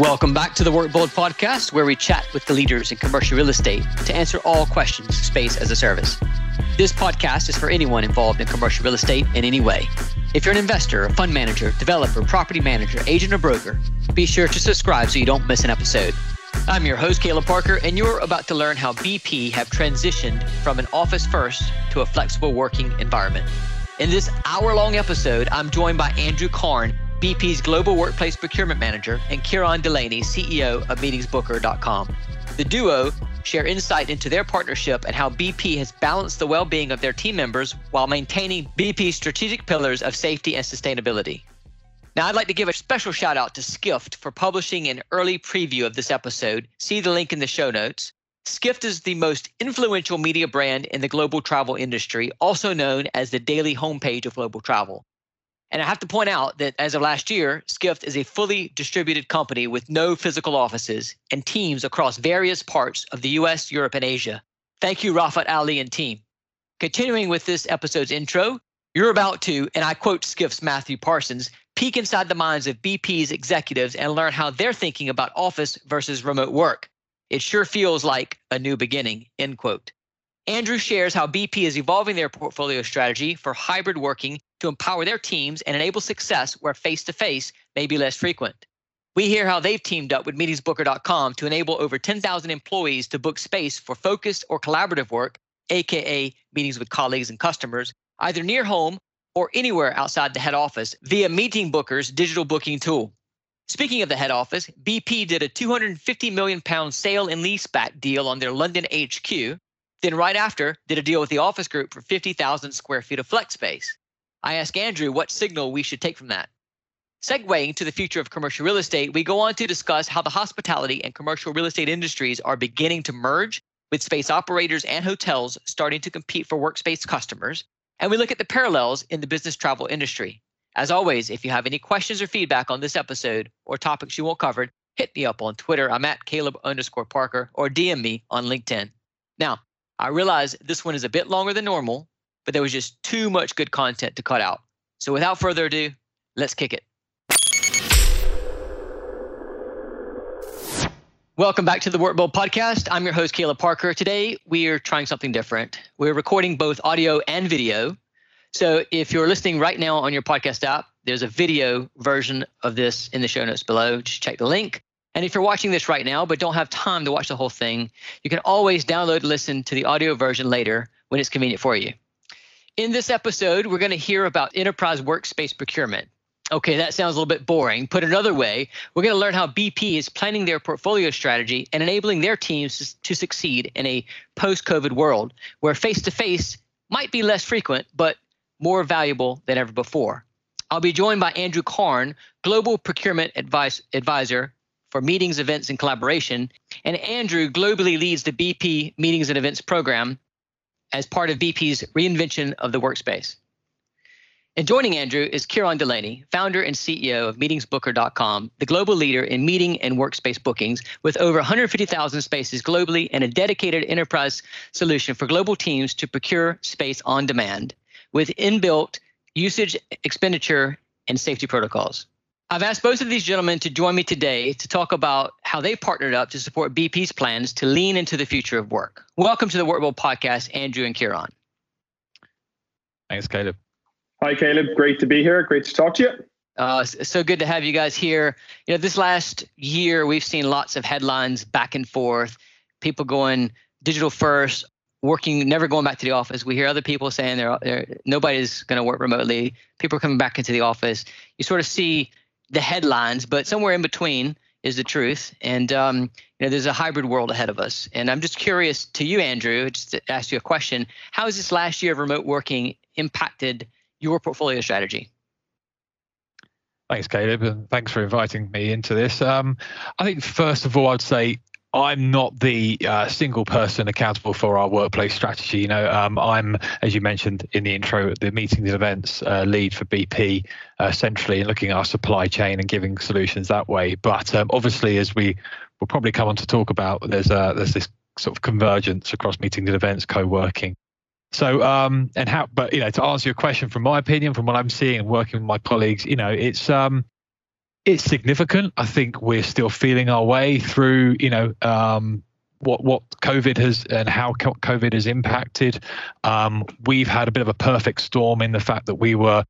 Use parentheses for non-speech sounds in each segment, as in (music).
Welcome back to the Workbold podcast, where we chat with the leaders in commercial real estate to answer all questions space as a service. This podcast is for anyone involved in commercial real estate in any way. If you're an investor, a fund manager, developer, property manager, agent, or broker, be sure to subscribe so you don't miss an episode. I'm your host, Caleb Parker, and you're about to learn how BP have transitioned from an office first to a flexible working environment. In this hour long episode, I'm joined by Andrew Karn, BP's Global Workplace Procurement Manager, and Kieran Delaney, CEO of MeetingsBooker.com. The duo share insight into their partnership and how BP has balanced the well being of their team members while maintaining BP's strategic pillars of safety and sustainability. Now, I'd like to give a special shout out to Skift for publishing an early preview of this episode. See the link in the show notes. Skift is the most influential media brand in the global travel industry, also known as the daily homepage of global travel. And I have to point out that as of last year, Skift is a fully distributed company with no physical offices and teams across various parts of the US, Europe, and Asia. Thank you, Rafat Ali and team. Continuing with this episode's intro, you're about to, and I quote Skift's Matthew Parsons, peek inside the minds of BP's executives and learn how they're thinking about office versus remote work. It sure feels like a new beginning, end quote. Andrew shares how BP is evolving their portfolio strategy for hybrid working to empower their teams and enable success where face to face may be less frequent. We hear how they've teamed up with meetingsbooker.com to enable over 10,000 employees to book space for focused or collaborative work, aka meetings with colleagues and customers, either near home or anywhere outside the head office via Meeting Booker's digital booking tool. Speaking of the head office, BP did a 250 million pound sale and leaseback deal on their London HQ. Then right after, did a deal with the office group for 50,000 square feet of flex space. I ask Andrew what signal we should take from that. Segueing to the future of commercial real estate, we go on to discuss how the hospitality and commercial real estate industries are beginning to merge, with space operators and hotels starting to compete for workspace customers. And we look at the parallels in the business travel industry. As always, if you have any questions or feedback on this episode or topics you want covered, hit me up on Twitter. I'm at Caleb underscore Parker or DM me on LinkedIn. Now, I realize this one is a bit longer than normal, but there was just too much good content to cut out. So without further ado, let's kick it. Welcome back to the Workbold podcast. I'm your host, Caleb Parker. Today, we are trying something different. We're recording both audio and video. So if you're listening right now on your podcast app, there's a video version of this in the show notes below. Just check the link. And if you're watching this right now but don't have time to watch the whole thing, you can always download and listen to the audio version later when it's convenient for you. In this episode, we're going to hear about enterprise workspace procurement. Okay, that sounds a little bit boring. Put another way, we're going to learn how BP is planning their portfolio strategy and enabling their teams to succeed in a post COVID world where face to face might be less frequent, but more valuable than ever before. I'll be joined by Andrew Karn, Global Procurement Advice, Advisor for Meetings, Events, and Collaboration. And Andrew globally leads the BP Meetings and Events program as part of BP's reinvention of the workspace. And joining Andrew is Kieran Delaney, founder and CEO of MeetingsBooker.com, the global leader in meeting and workspace bookings with over 150,000 spaces globally and a dedicated enterprise solution for global teams to procure space on demand with inbuilt usage, expenditure, and safety protocols. I've asked both of these gentlemen to join me today to talk about how they partnered up to support BP's plans to lean into the future of work. Welcome to the Workbold podcast, Andrew and Kieran. Thanks, Caleb. Hi, Caleb. Great to be here. Great to talk to you. Uh, so good to have you guys here. You know, this last year we've seen lots of headlines back and forth. People going digital first, working, never going back to the office. We hear other people saying they're, they're nobody's going to work remotely. People are coming back into the office. You sort of see the headlines, but somewhere in between is the truth. And um, you know, there's a hybrid world ahead of us. And I'm just curious to you, Andrew, just to ask you a question: How has this last year of remote working impacted your portfolio strategy? Thanks, Caleb, and thanks for inviting me into this. Um, I think first of all, I'd say I'm not the uh, single person accountable for our workplace strategy. You know, um, I'm, as you mentioned in the intro, the meetings and events uh, lead for BP uh, centrally and looking at our supply chain and giving solutions that way. But um, obviously, as we will probably come on to talk about, there's uh, there's this sort of convergence across meetings and events, co-working. So, um, and how, but you know, to answer your question, from my opinion, from what I'm seeing and working with my colleagues, you know, it's um, it's significant. I think we're still feeling our way through, you know, um, what what COVID has and how COVID has impacted. Um, we've had a bit of a perfect storm in the fact that we were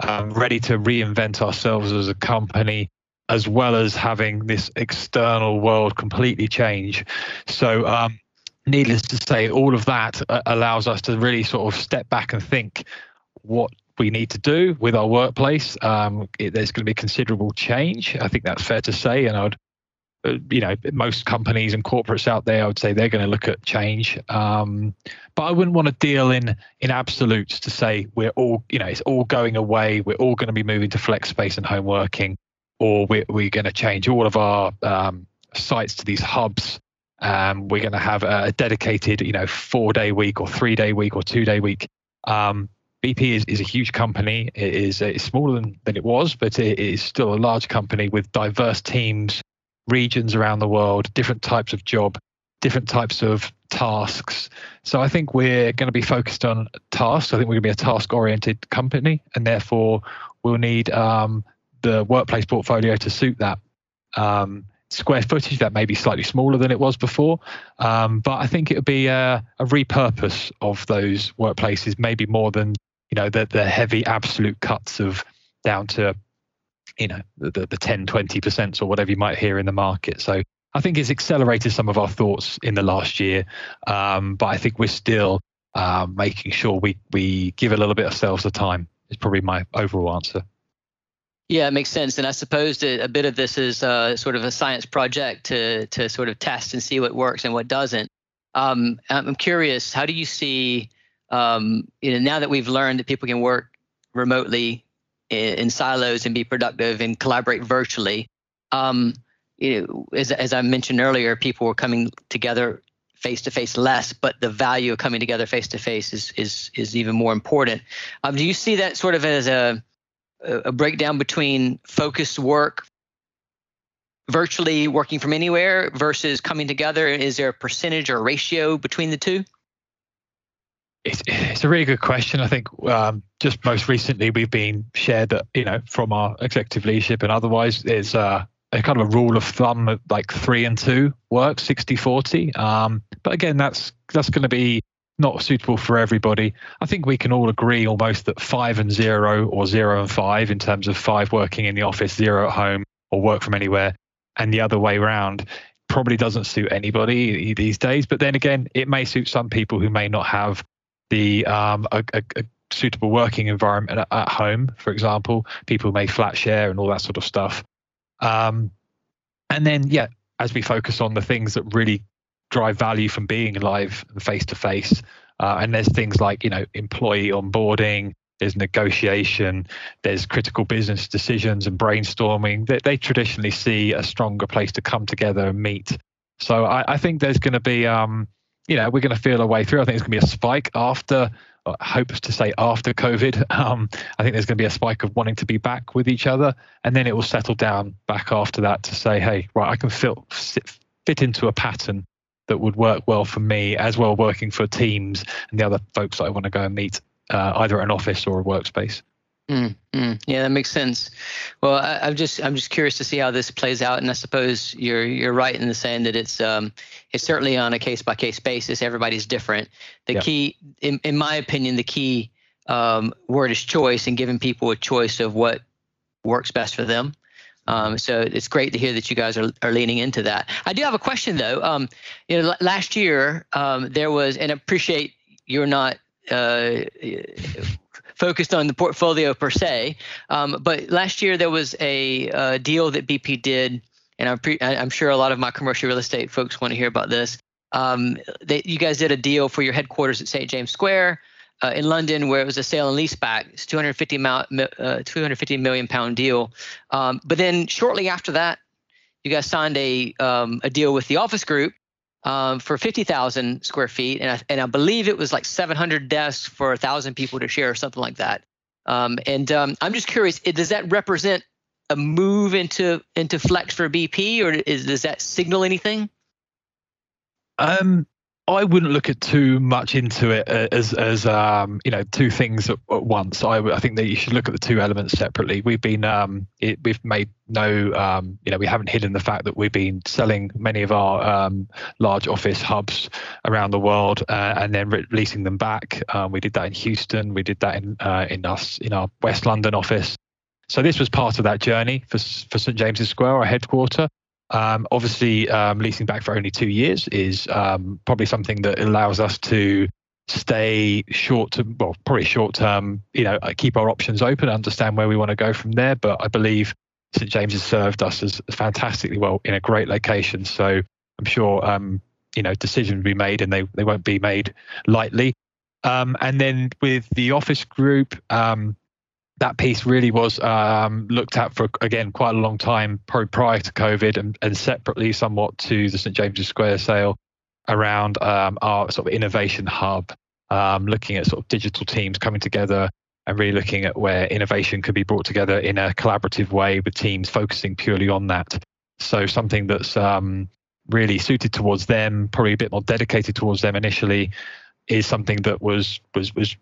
um, ready to reinvent ourselves as a company, as well as having this external world completely change. So, um, needless to say, all of that uh, allows us to really sort of step back and think what we need to do with our workplace. Um, it, there's going to be considerable change. I think that's fair to say, and I'd uh, you know most companies and corporates out there i would say they're going to look at change um, but i wouldn't want to deal in in absolutes to say we're all you know it's all going away we're all going to be moving to flex space and home working or we're, we're going to change all of our um, sites to these hubs um, we're going to have a dedicated you know four day week or three day week or two day week um, BP is, is a huge company. It is it's smaller than, than it was, but it is still a large company with diverse teams regions around the world, different types of job, different types of tasks. So I think we're going to be focused on tasks. I think we're going to be a task oriented company, and therefore we'll need um, the workplace portfolio to suit that. Um, square footage that may be slightly smaller than it was before, um, but I think it would be a, a repurpose of those workplaces, maybe more than you know the the heavy absolute cuts of down to you know the, the 10 20% or whatever you might hear in the market so i think it's accelerated some of our thoughts in the last year um, but i think we're still um, making sure we we give a little bit of ourselves the time is probably my overall answer yeah, it makes sense. And I suppose a bit of this is uh, sort of a science project to to sort of test and see what works and what doesn't. Um, I'm curious, how do you see, um, you know, now that we've learned that people can work remotely in silos and be productive and collaborate virtually. Um, you know, as, as I mentioned earlier, people were coming together face to face less, but the value of coming together face to face is is is even more important. Um, do you see that sort of as a a breakdown between focused work virtually working from anywhere versus coming together? Is there a percentage or ratio between the two? It's, it's a really good question. I think um, just most recently we've been shared that you know from our executive leadership and otherwise there's a kind of a rule of thumb like three and two work 60 40 um, but again that's that's going to be not suitable for everybody. I think we can all agree almost that five and zero or zero and five in terms of five working in the office zero at home or work from anywhere and the other way around probably doesn't suit anybody these days. But then again it may suit some people who may not have um, a, a, a, suitable working environment at, at, home, for example. People may flat share and all that sort of stuff. Um, and then, yeah, as we focus on the things that really drive value from being live and face to face, and there's things like you know employee onboarding, there's negotiation, there's critical business decisions and brainstorming. They, they traditionally see a stronger place to come together and meet. So I, I think there's going to be um, you know, we're going to feel our way through. I think it's going to be a spike after, I hope to say after COVID. (laughs) Um, I think there's going to be a spike of wanting to be back with each other, and then it will settle down back after that to say, hey, right, I can fit fit into a pattern that would work well for me, as well working for teams and the other folks that I want to go and meet, uh, either at an office or a workspace. Mm, mm, yeah, that makes sense. Well, I, am just I'm just curious to see how this plays out, and I suppose you're you're right in the saying that it's um it's certainly on a case by case basis. Everybody's different. The key, in in my opinion, the key um, word is choice, and giving people a choice of what works best for them. Um, so it's great to hear that you guys are, are leaning into that. I do have a question though. Um, you know, last year um, there was, and I appreciate you're not uh, focused on the portfolio per se. Um, but last year there was a, deal that BP did, and I'm, pre- I'm, sure a lot of my commercial real estate folks want to hear about this. Um, they, you guys did a deal for your headquarters at St. James Square uh, in London, where it was a sale and leaseback. It's 250, uh, 250 million pound deal. Um, but then shortly after that, you guys signed a um, a deal with the Office Group um, for 50,000 square feet, and I, and I believe it was like 700 desks for a thousand people to share, or something like that. Um, and um, I'm just curious, does that represent a move into into Flex for BP, or is, does that signal anything? Um, I wouldn't look at too much into it uh, as as um, you know two things at, at once. I, I think that you should look at the two elements separately. We've been um, it, we've made no um, you know we haven't hidden the fact that we've been selling many of our um, large office hubs around the world uh, and then releasing them back. Um, we did that in Houston. We did that in uh, in us in our West London office. So this was part of that journey for for St James's Square, our headquarter. Um, obviously, um, leasing back for only two years is um, probably something that allows us to stay short to well, probably short term. You know, uh, keep our options open, understand where we want to go from there. But I believe St James has served us as fantastically well in a great location. So I'm sure um, you know decisions will be made, and they they won't be made lightly. Um, and then with the office group, um, that piece really was um, looked at for again quite a long time prior to COVID and, and separately somewhat to the St James's Square sale around um, our sort of innovation hub, um, looking at sort of digital teams coming together and really looking at where innovation could be brought together in a collaborative way with teams focusing purely on that. So something that's um, really suited towards them, probably a bit more dedicated towards them initially, is something that was was was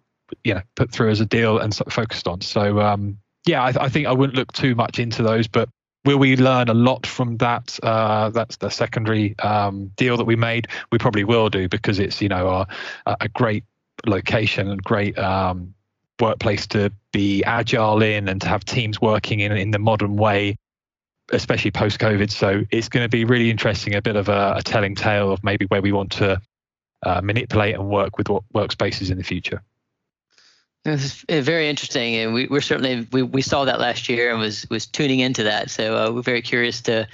you know put through as a deal and sort of focused on. So um, yeah, I, I, think I wouldn't look too much into those, but will we learn a lot from that? Uh, that's the secondary um, deal that we made. We probably will do because it's you know a, great location and great um, workplace to be agile in and to have teams working in in the modern way especially post COVID. So it's going to be really interesting, a bit of a, a telling tale of maybe where we want to uh, manipulate and work with what workspaces in the future. This is very interesting, and we, are certainly we, we saw that last year and was was tuning into that. So uh, we're very curious to,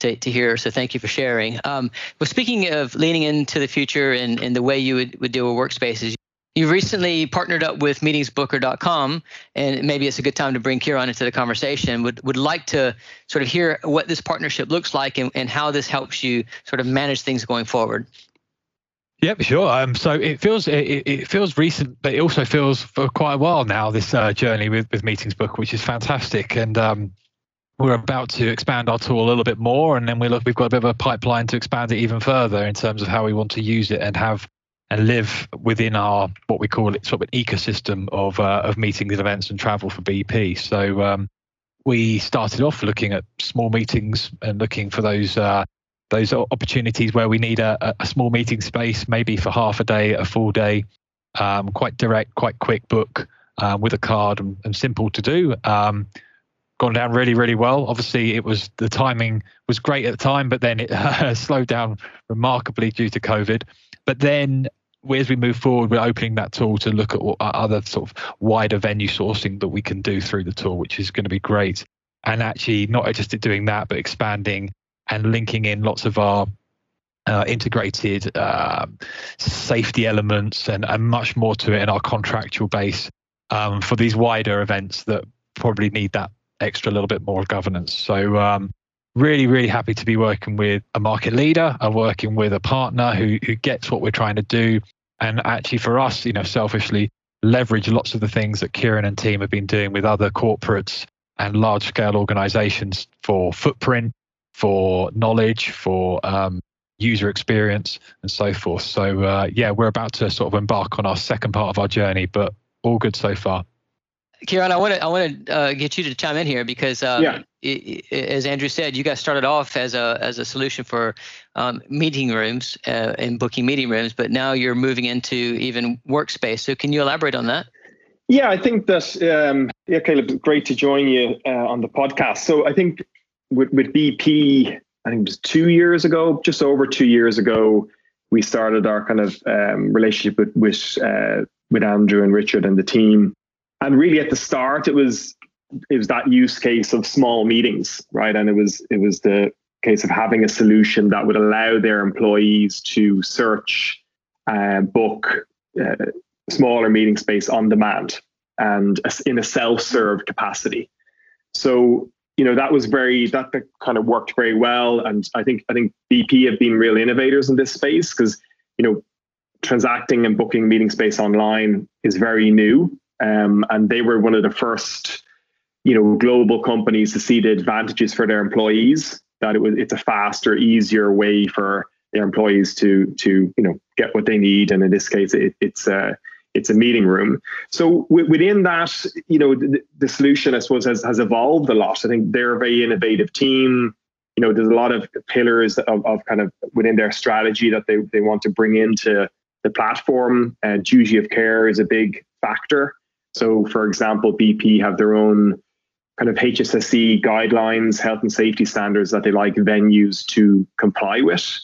to to hear. So thank you for sharing. Um, well, speaking of leaning into the future and, and the way you would, would deal with workspaces, you recently partnered up with meetingsbooker.com, and maybe it's a good time to bring Kieran into the conversation. Would would like to sort of hear what this partnership looks like and, and how this helps you sort of manage things going forward. Yeah, sure. Um, so it feels it, it, feels recent, but it also feels for quite a while now. This uh, journey with with Meetings Book, which is fantastic, and um, we're about to expand our tool a little bit more, and then we look we've got a bit of a pipeline to expand it even further in terms of how we want to use it and have and live within our what we call it sort of an ecosystem of uh, of meetings, events, and travel for BP. So um, we started off looking at small meetings and looking for those uh, those opportunities where we need a, a small meeting space, maybe for half a day, a full day, um, quite direct, quite quick book um, with a card and, and simple to do. Um, gone down really, really well. Obviously, it was the timing was great at the time, but then it uh, (laughs) slowed down remarkably due to COVID. But then as we move forward, we're opening that tool to look at other sort of wider venue sourcing that we can do through the tool, which is going to be great. And actually, not just doing that, but expanding and linking in lots of our uh, integrated um, safety elements and, and much more to it in our contractual base um, for these wider events that probably need that extra little bit more governance. So, um, really, really happy to be working with a market leader and working with a partner who who gets what we're trying to do, and actually for us, you know, selfishly leverage lots of the things that Kieran and team have been doing with other corporates and large scale organizations for footprint for knowledge, for um, user experience, and so forth. So uh, yeah, we're about to sort of embark on our second part of our journey, but all good so far. Kieran, I want to I want to uh, get you to chime in here because um, yeah. it, it, as Andrew said, you guys started off as a as a solution for um, meeting rooms uh, and booking meeting rooms, but now you're moving into even workspace. So can you elaborate on that? Yeah, I think that um, yeah, Caleb, great to join you uh, on the podcast. So I think with, with BP, I think it was two years ago, just over two years ago, we started our kind of um, relationship with with, uh, with Andrew and Richard and the team. And really, at the start, it was it was that use case of small meetings, right? And it was it was the case of having a solution that would allow their employees to search, uh, book uh, smaller meeting space on demand and in a self-serve capacity. So you know that was very that, kind of worked very well. And i think i think bp have been real innovators in this space because you know transacting and booking meeting space online is very new. Um, and they were one of the first you know global companies to see the advantages for their employees that it was it's a faster easier way for their employees to to you know get what they need, and in this case, it, it's a it's a meeting room. So w- within that, you know, the, the, solution I suppose has has evolved a lot. I think they're a very innovative team. You know, there's a lot of pillars of, of kind of within their strategy that they they want to bring into the platform. And uh, duty of care is a big factor. So, for example, BP have their own kind of HSSE guidelines, health and safety standards that they like venues to comply with.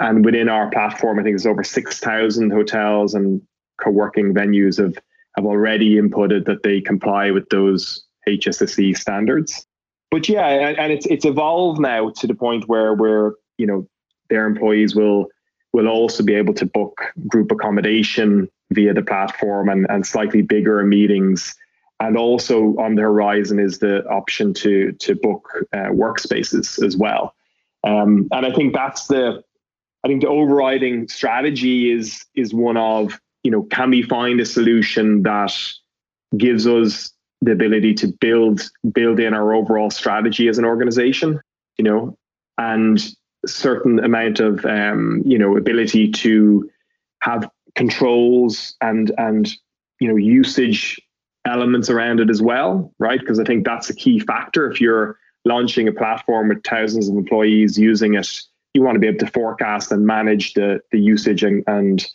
And within our platform, I think there's over 6,000 hotels and co-working venues have, have already inputted that they comply with those HSSE standards. But yeah, and, and it's it's evolved now to the point where we're, you know, their employees will will also be able to book group accommodation via the platform and, and slightly bigger meetings and also on the horizon is the option to to book uh, workspaces as well. Um, and I think that's the I think the overriding strategy is is one of you know can we find a solution that gives us the ability to build build in our overall strategy as an organization, you know, and certain amount of um, you know ability to have controls and and you know usage elements around it as well, right? Because I think that's a key factor. If you're launching a platform with thousands of employees using it, you want to be able to forecast and manage the the usage and, and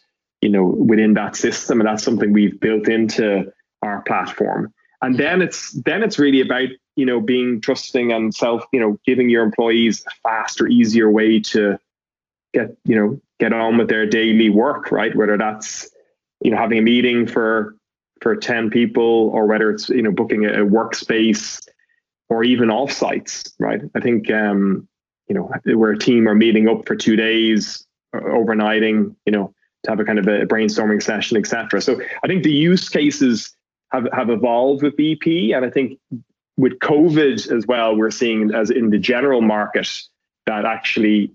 you know within that system, and that's something we've built into our platform. And then it's then it's really about you know being trusting and self you know giving your employees a faster, easier way to get you know get on with their daily work, right? Whether that's you know having a meeting for for 10 people or whether it's you know booking a, a workspace or even offsites right i think um you know where a team are meeting up for two days overnighting you know to have a kind of a brainstorming session etc so i think the use cases have have evolved with bp and i think with covid as well we're seeing as in the general market that actually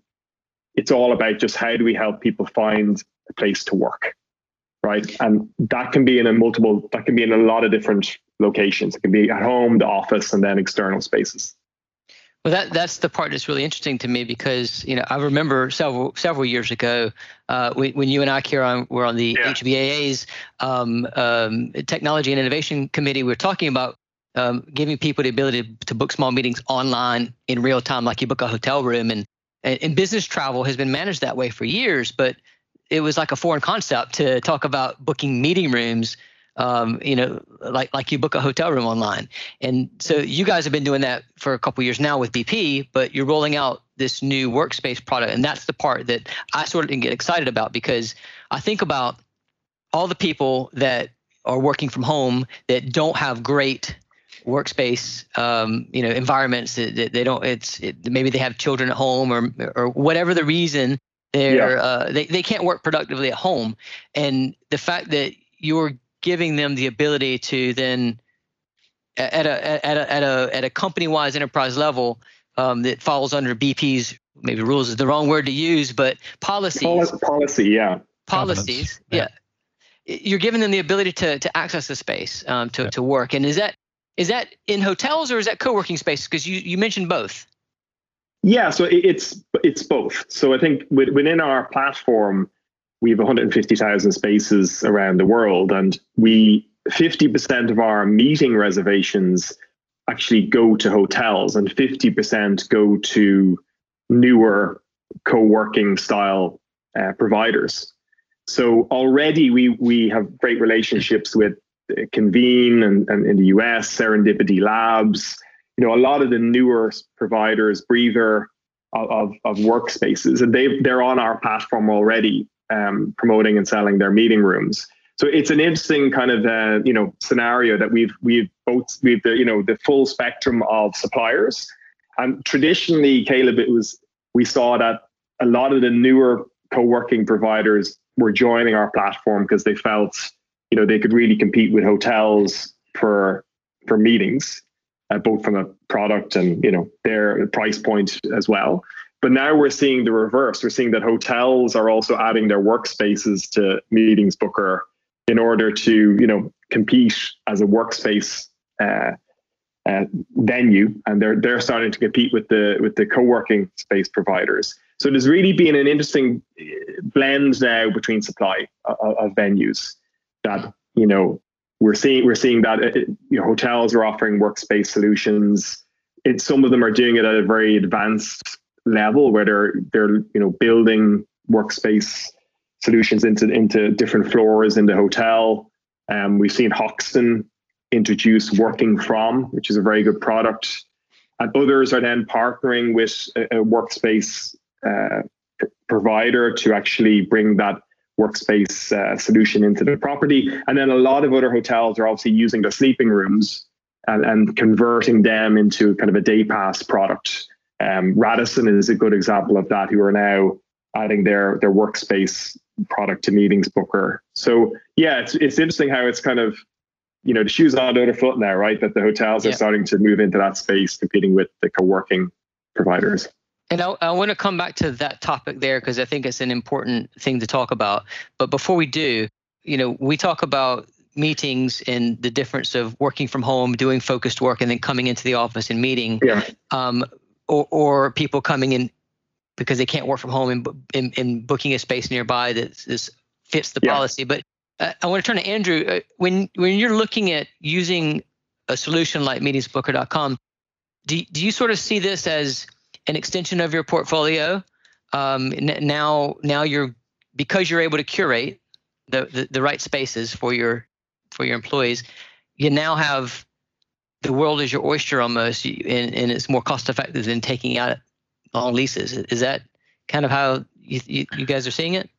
it's all about just how do we help people find a place to work right? And that can be in a multiple, that can be in a lot of different locations. It can be at home, the office, and then external spaces. Well, that that's the part that's really interesting to me because you know I remember several several years ago uh, when, when you and I, Kieran, were on the yeah. HBAA's um, um, Technology and Innovation Committee. We were talking about um, giving people the ability to, to book small meetings online in real time, like you book a hotel room, and and business travel has been managed that way for years, but it was like a foreign concept to talk about booking meeting rooms um, you know, like like you book a hotel room online. And so you guys have been doing that for a couple years now with BP, but you're rolling out this new workspace product, and that's the part that I sort of get excited about because I think about all the people that are working from home that don't have great workspace um, you know environments that, that they don't it's it, maybe they have children at home or or whatever the reason they're yeah. uh, they, they can't work productively at home and the fact that you're giving them the ability to then at a at a at a at a company wise enterprise level um, that falls under BP's maybe rules is the wrong word to use, but policies. Policy, yeah. Policies, yeah. yeah. You're giving them the ability to to access the space um, to yeah. to work, and is that is that in hotels or is that co-working spaces? Because you you mentioned both. Yeah, so it's it's both. So I think within our platform, we have 150,000 spaces around the world, and we 50% of our meeting reservations actually go to hotels, and 50% go to newer co-working style uh, providers. So already we we have great relationships with Convene and, and in the US, Serendipity Labs, you know, a lot of the newer providers, Breather, of, of workspaces, and they they're on our platform already, um, promoting and selling their meeting rooms. So it's an interesting kind of uh, you know scenario that we've we've both we've the you know the full spectrum of suppliers, and traditionally, Caleb, it was we saw that a lot of the newer co-working providers were joining our platform because they felt you know they could really compete with hotels for for meetings uh, both from a product and you know their price point as well. But now we're seeing the reverse. We're seeing that hotels are also adding their workspaces to Meetings Booker in order to you know compete as a workspace uh, uh, venue, and they're they're starting to compete with the with the co-working space providers. So there's really been an interesting uh, blend now between supply of, of venues that you know we're seeing we're seeing that it, uh, you know, hotels are offering workspace solutions. It, some of them are doing it at a very advanced level where they're they're you know building workspace solutions into into different floors in the hotel. Um, we've seen Hoxton introduce working from, which is a very good product. And others are then partnering with a, a workspace uh, provider to actually bring that workspace uh, solution into the property. And then a lot of other hotels are obviously using their sleeping rooms and, and converting them into kind of a day pass product. Um, Radisson is a good example of that, who are now adding their their workspace product to Meetings Booker. So yeah, it's it's interesting how it's kind of you know the shoes on the other foot now, right? That the hotels yeah. are starting to move into that space, competing with the co-working providers. And I, I want to come back to that topic there because I think it's an important thing to talk about. But before we do, you know, we talk about meetings and the difference of working from home, doing focused work, and then coming into the office and meeting. Yeah. Um, or, or people coming in because they can't work from home and, and, and booking a space nearby that fits the yeah. policy. But uh, I want to turn to Andrew. Uh, when when you're looking at using a solution like meetingsbooker.com, do, do you sort of see this as an extension of your portfolio. Um, now, now you're because you're able to curate the, the, the right spaces for your for your employees. You now have the world is your oyster almost, and, and it's more cost effective than taking out long leases. Is that kind of how you, you, you guys are seeing it?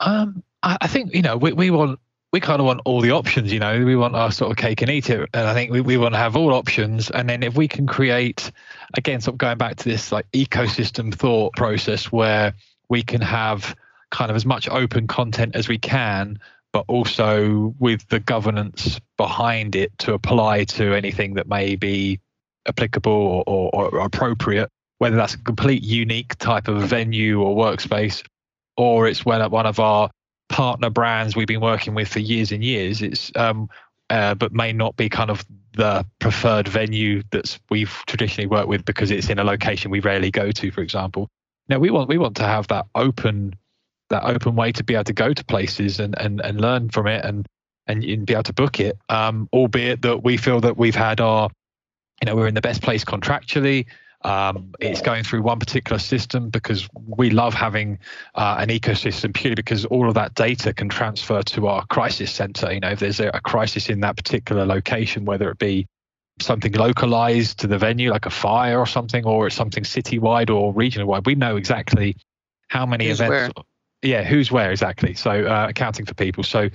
Um, I, I think you know we, we want we kind of want all the options, you know, we want our sort of cake and eat it. And I think we, we want to have all options. And then if we can create, again, sort of going back to this like ecosystem thought process where we can have kind of as much open content as we can, but also with the governance behind it to apply to anything that may be applicable or, or, or appropriate, whether that's a complete unique type of venue or workspace, or it's when at one of our partner brands we've been working with for years and years. It's um, uh, but may not be kind of the preferred venue that we've traditionally worked with because it's in a location we rarely go to, for example. Now we want we want to have that open that open way to be able to go to places and and, and learn from it and and, and be able to book it. Um, albeit that we feel that we've had our you know we're in the best place contractually um, it's going through one particular system because we love having uh, an ecosystem purely because all of that data can transfer to our crisis center. You know, if there's a, a crisis in that particular location, whether it be something localized to the venue, like a fire or something, or it's something citywide or regional wide, we know exactly how many events. Where? Yeah, who's where exactly? So uh, accounting for people. So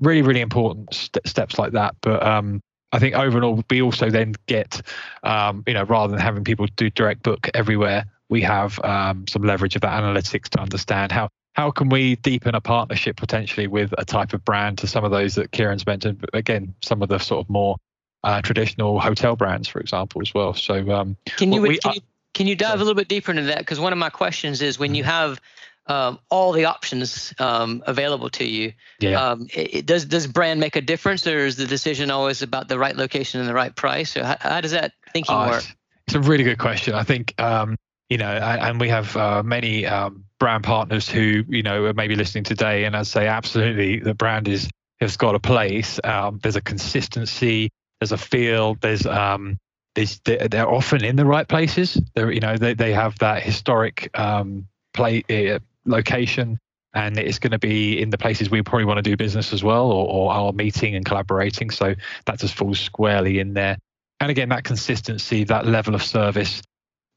really, really important st- steps like that. But um, I think overall we also then get, um, you know, rather than having people do direct book everywhere, we have um, some leverage of that analytics to understand how how can we deepen a partnership potentially with a type of brand to some of those that Kieran's mentioned, but again, some of the sort of more uh, traditional hotel brands, for example, as well. So um, can you, we, can you can you dive a little bit deeper into that? Because one of my questions is when you mm-hmm. have um, all the options um, available to you. Yeah. Um, it, it, does does brand make a difference, or is the decision always about the right location and the right price? Or how, how does that thinking uh, work? It's a really good question. I think um, you know, and we have uh, many um, brand partners who you know are maybe listening today, and I'd say absolutely the brand is has got a place. Um, there's a consistency. There's a feel. There's um, there's, they're often in the right places. They're, you know, they, they have that historic um, play uh, location and it's going to be in the places we probably want to do business as well or, or our meeting and collaborating. So that just falls squarely in there. And again that consistency that level of service.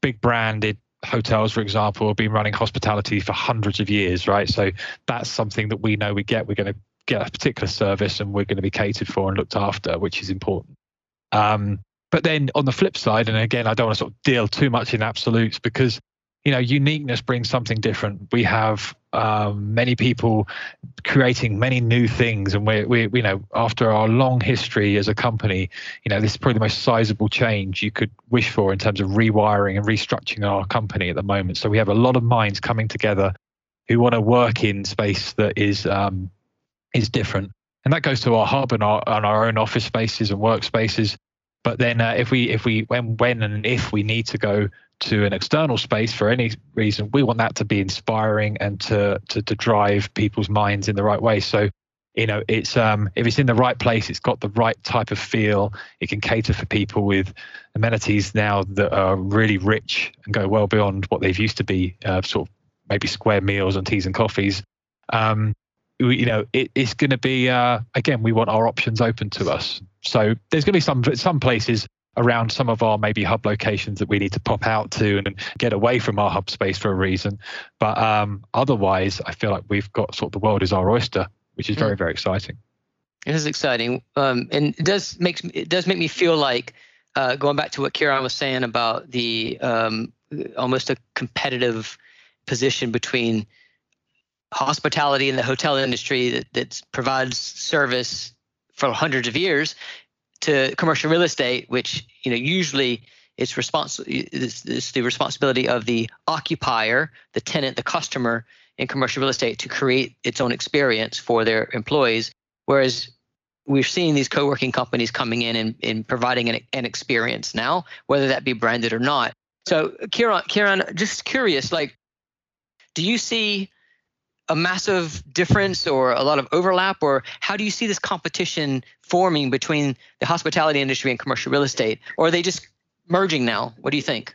Big branded hotels for example have been running hospitality for hundreds of years right? So that's something that we know we get. We're going to get a particular service and we're going to be catered for and looked after which is important. Um, but then on the flip side and again i don't want to sort of deal too much in absolutes because you know uniqueness brings something different. We have um, many people creating many new things and we're, we you know after our long history as a company you know this is probably the most sizable change you could wish for in terms of rewiring and restructuring our company at the moment. So we have a lot of minds coming together who want to work in space that is um, is different. And that goes to our hub and our, and our own office spaces and workspaces. But then uh, if we if we when when and if we need to go to an external space for any reason, we want that to be inspiring and to to, to drive people's minds in the right way. So you know it's um if it's in the right place it's got the right type of feel. It can cater for people with amenities now that are really rich and go well beyond what they've used to be uh, sort of maybe square meals and teas and coffees. Um you know it, it's going to be uh, again we want our options open to us. So there's going to be some some places around some of our maybe hub locations that we need to pop out to and get away from our hub space for a reason. But um, otherwise i feel like we've got sort of the world is our oyster which is very very exciting. It is exciting, um, and it does makes it does make me feel like uh, going back to what Kieran was saying about the um, almost a competitive position between hospitality and the hotel industry that, that provides service for hundreds of years to commercial real estate, which you know usually it's respons- it's, the responsibility of the occupier, the tenant, the customer in commercial real estate to create its own experience for their employees. Whereas we're seeing these co-working companies coming in and, and providing an, an experience now, whether that be branded or not. So Kieran, Kieran, just curious, like, do you see a massive difference or a lot of overlap, or how do you see this competition forming between the hospitality industry and commercial real estate, or are they just merging now? What do you think?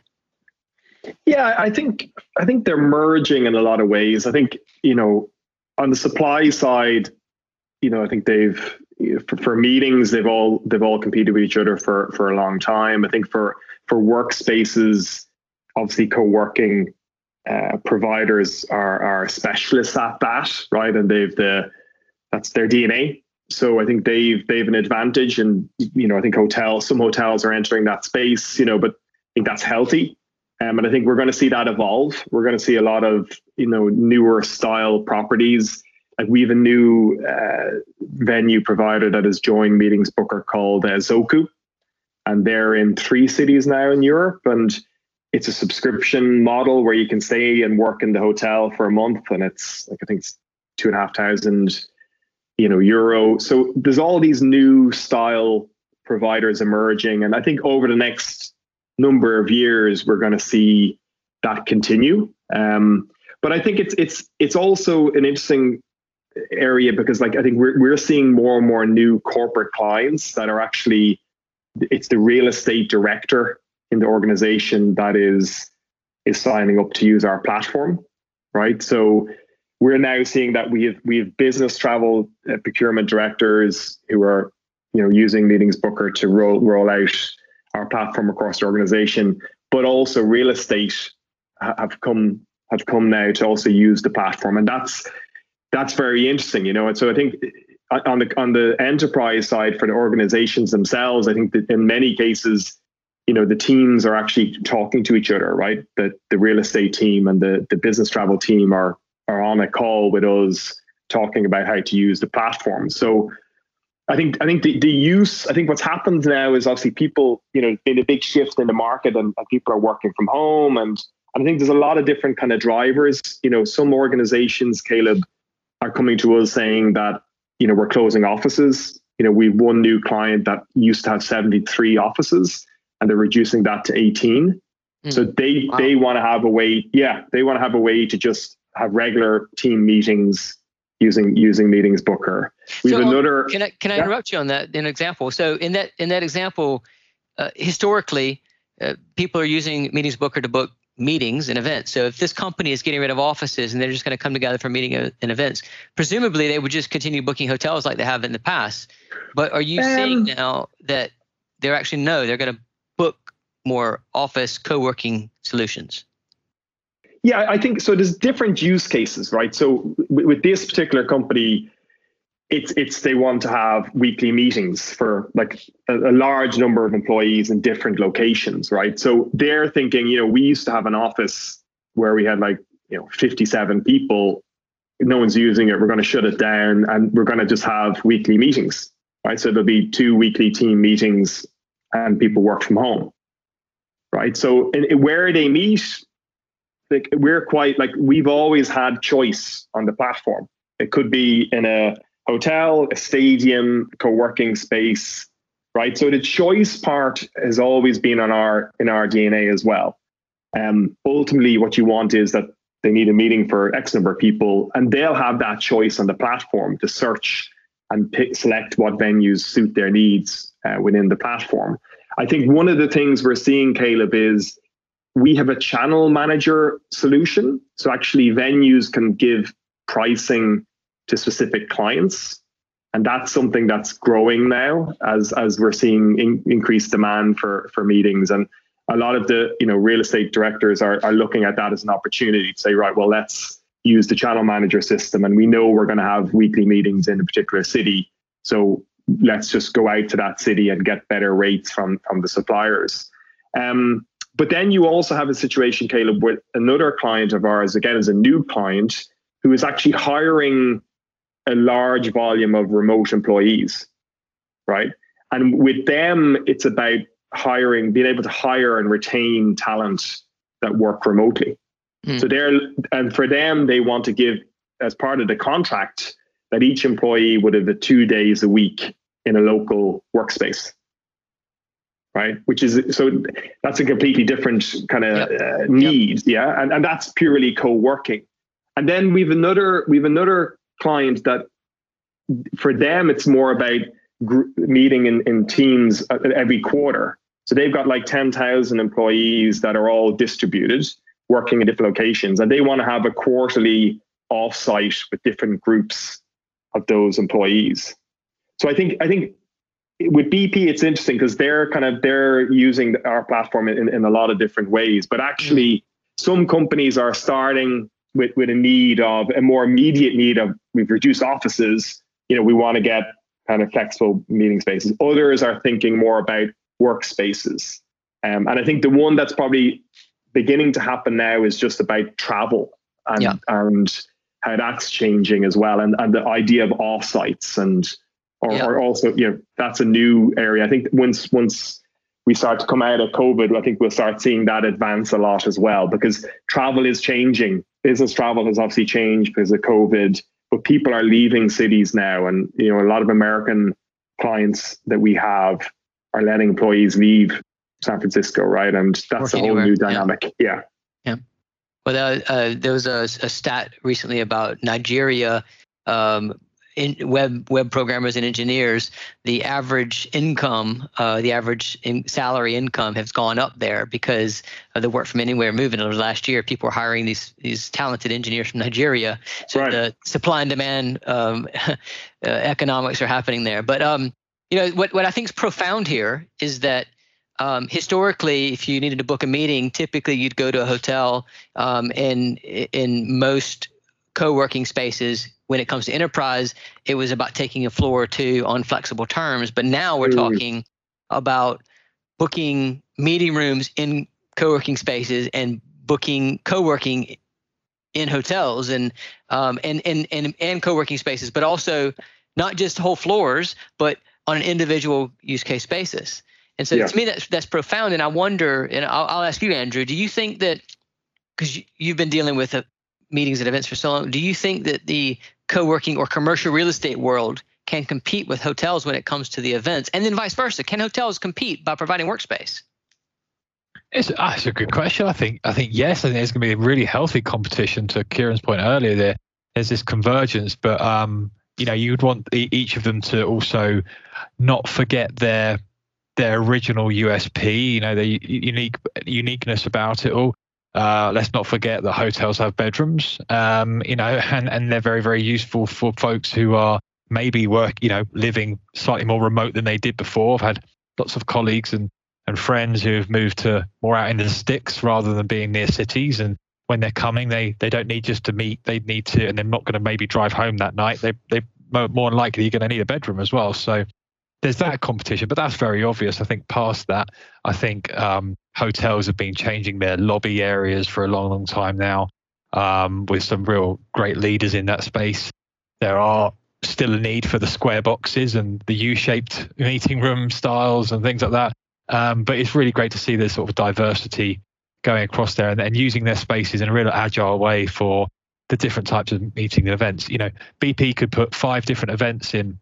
Yeah, I think I think they're merging in a lot of ways. I think you know on the supply side, you know, I think they've for, for meetings they've all they've all competed with each other for for a long time. I think for for workspaces, obviously co-working uh, providers are are specialists at that, right? And they've the that's their DNA. So I think they've they've an advantage, and you know I think hotels some hotels are entering that space, you know, but I think that's healthy. Um, and I think we're going to see that evolve. We're going to see a lot of you know newer style properties. Like we have a new uh, venue provider that has joined Meetings Booker called uh, Zoku, and they're in three cities now in Europe. And it's a subscription model where you can stay and work in the hotel for a month, and it's like I think it's two and a half thousand, you know, euro. So there's all these new style providers emerging, and I think over the next number of years, we're going to see that continue. Um, but I think it's it's it's also an interesting area because like I think we're we're seeing more and more new corporate clients that are actually it's the real estate director in the organization that is is signing up to use our platform, right? So we're now seeing that we have we have business travel uh, procurement directors who are you know using Meetings Booker to roll roll out our platform across the organization, but also real estate have come have come now to also use the platform, and that's that's very interesting, you know. And so I think on the on the enterprise side for the organizations themselves, I think that in many cases, you know, the teams are actually talking to each other, right? The the real estate team and the the business travel team are are on a call with us talking about how to use the platform. So I think I think the, the use I think what's happened now is obviously people you know been a big shift in the market and, and, people are working from home and, and I think there's a lot of different kind of drivers you know some organizations Caleb are coming to us saying that you know we're closing offices you know we have one new client that used to have 73 offices and they're reducing that to 18 mm. so they wow. they want to have a way yeah they want to have a way to just have regular team meetings using using meetings booker we so, have another can i can i yeah. interrupt you on that an example so in that in that example uh, historically uh, people are using meetings booker to book meetings and events so if this company is getting rid of offices and they're just going to come together for meeting and events presumably they would just continue booking hotels like they have in the past but are you um, seeing now that they're actually no they're going to more office co-working solutions yeah, I think so. There's different use cases, right? So with, this particular company, it's it's they want to have weekly meetings for like a, a, large number of employees in different locations, right? So they're thinking, you know, we used to have an office where we had like you know 57 people. No one's using it. We're going to shut it down, and we're going to just have weekly meetings, right? So there'll be two weekly team meetings, and people work from home, right? So where they meet like we're quite like we've always had choice on the platform. It could be in a hotel, a stadium, co-working space, right? So the choice part has always been on our in our DNA as well. Um, ultimately, what you want is that they need a meeting for X number of people, and they'll have that choice on the platform to search and pick, select what venues suit their needs uh, within the platform. I think one of the things we're seeing, Caleb, is we have a channel manager solution. So actually, venues can give pricing to specific clients. And that's something that's growing now as, as we're seeing in, increased demand for, for meetings. And a lot of the you know real estate directors are, are looking at that as an opportunity to say, right, well, let's use the channel manager system. And we know we're going to have weekly meetings in a particular city. So let's just go out to that city and get better rates from, from the suppliers. Um, but then you also have a situation, Caleb, with another client of ours, again, as a new client, who is actually hiring a large volume of remote employees, right? And with them, it's about hiring, being able to hire and retain talent that work remotely. Mm. So they're, and for them, they want to give, as part of the contract, that each employee would have the two days a week in a local workspace right which is so that's a completely different kind of yep. uh, need yep. yeah and, and that's purely co-working and then we've another we've another client that for them it's more about gr- meeting in, in teams every quarter so they've got like 10,000 employees that are all distributed working in different locations and they want to have a quarterly offsite with different groups of those employees. So i think i think with bp it's interesting because they're kind of they're using our platform in, in a lot of different ways. But actually some companies are starting with, with a need of a more immediate need of we've reduced offices. You know we want to get kind of flexible meeting spaces. Others are thinking more about workspaces. Um, and i think the one that's probably beginning to happen now is just about travel and yeah. and how that's changing as well and, and the idea of offsites and or, yeah. or also you know that's a new area i think once once we start to come out of covid i think we'll start seeing that advance a lot as well because travel is changing business travel has obviously changed because of covid but people are leaving cities now and you know a lot of american clients that we have are letting employees leave San Francisco, right? And that's a whole anywhere. new dynamic. Yeah. Yeah. Well, uh, there was a, a, stat recently about Nigeria. Um, in web web programmers and engineers, the average income, uh, the average in salary income has gone up there because of the work from anywhere movement. Over last year, people were hiring these these talented engineers from Nigeria. So right. the supply and demand um, (laughs) uh, economics are happening there. But um, you know what what I think is profound here is that um, historically, if you needed to book a meeting, typically you'd go to a hotel. Um, and in most co-working spaces, when it comes to enterprise, it was about taking a floor or two on flexible terms. But now we're mm. talking about booking meeting rooms in co-working spaces and booking co-working in hotels and um, and, and and and co-working spaces, but also not just whole floors, but on an individual use case basis. And so yeah. to me, that's that's profound. And I wonder, and I'll, I'll ask you, Andrew, do you think that because you, have been dealing with uh, meetings and events for so long, do you think that the co-working or commercial real estate world can compete with hotels when it comes to the events, and then vice versa? Can hotels compete by providing workspace? It's, uh, it's a good question. I think I think yes. I think there's going to be a really healthy competition. To Kieran's point earlier, there there's this convergence, but um, you know, you'd want each of them to also not forget their their original USP, you know, the unique uniqueness about it all. Uh, let's not forget that hotels have bedrooms, um, you know, and, and they're very, very useful for folks who are maybe work, you know, living slightly more remote than they did before. I've had lots of colleagues and, and friends who have moved to more out in the sticks rather than being near cities. And when they're coming, they they don't need just to meet; they need to, and they're not going to maybe drive home that night. They they more than likely you're going to need a bedroom as well. So there's that competition, but that's very obvious. I think past that, I think um, hotels have been changing their lobby areas for a long, long time now, um, with some real great leaders in that space. There are still a need for the square boxes and the U-shaped meeting room styles and things like that. Um, but it's really great to see this sort of diversity going across there and, and using their spaces in a real agile way for the different types of meeting and events. You know, BP could put five different events in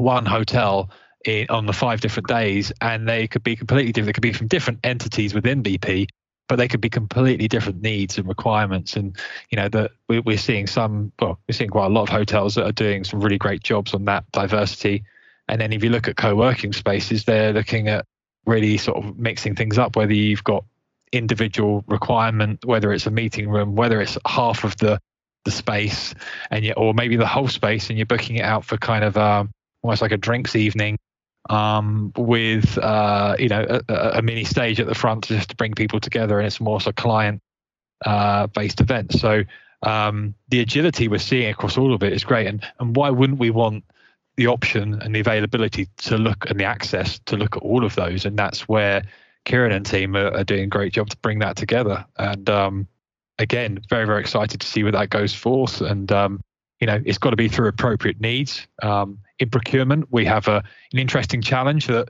one hotel in, on the five different days, and they could be completely different. They could be from different entities within BP, but they could be completely different needs and requirements. And you know that we're seeing some, well, we're seeing quite a lot of hotels that are doing some really great jobs on that diversity. And then if you look at co-working spaces, they're looking at really sort of mixing things up. Whether you've got individual requirement, whether it's a meeting room, whether it's half of the the space, and you, or maybe the whole space, and you're booking it out for kind of um, almost like a drinks evening um, with uh, you know a, a, mini stage at the front just to bring people together, and it's more so client uh, based event. So um, the agility we're seeing across all of it is great, and and why wouldn't we want the option and the availability to look and the access to look at all of those? And that's where Kieran and team are, are doing a great job to bring that together. And um, again, very very excited to see where that goes forth. And um, you know, it's got to be through appropriate needs. Um, in procurement, we have a, an interesting challenge that,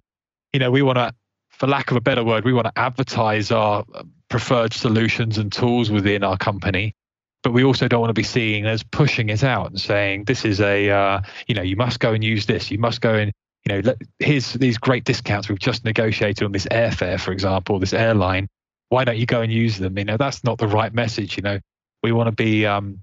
you know, we want to, for lack of a better word, we want to advertise our preferred solutions and tools within our company. But we also don't want to be seen as pushing it out and saying, this is a, uh, you know, you must go and use this. You must go and, you know, let, here's these great discounts we've just negotiated on this airfare, for example, this airline. Why don't you go and use them? You know, that's not the right message. You know, we want to be um,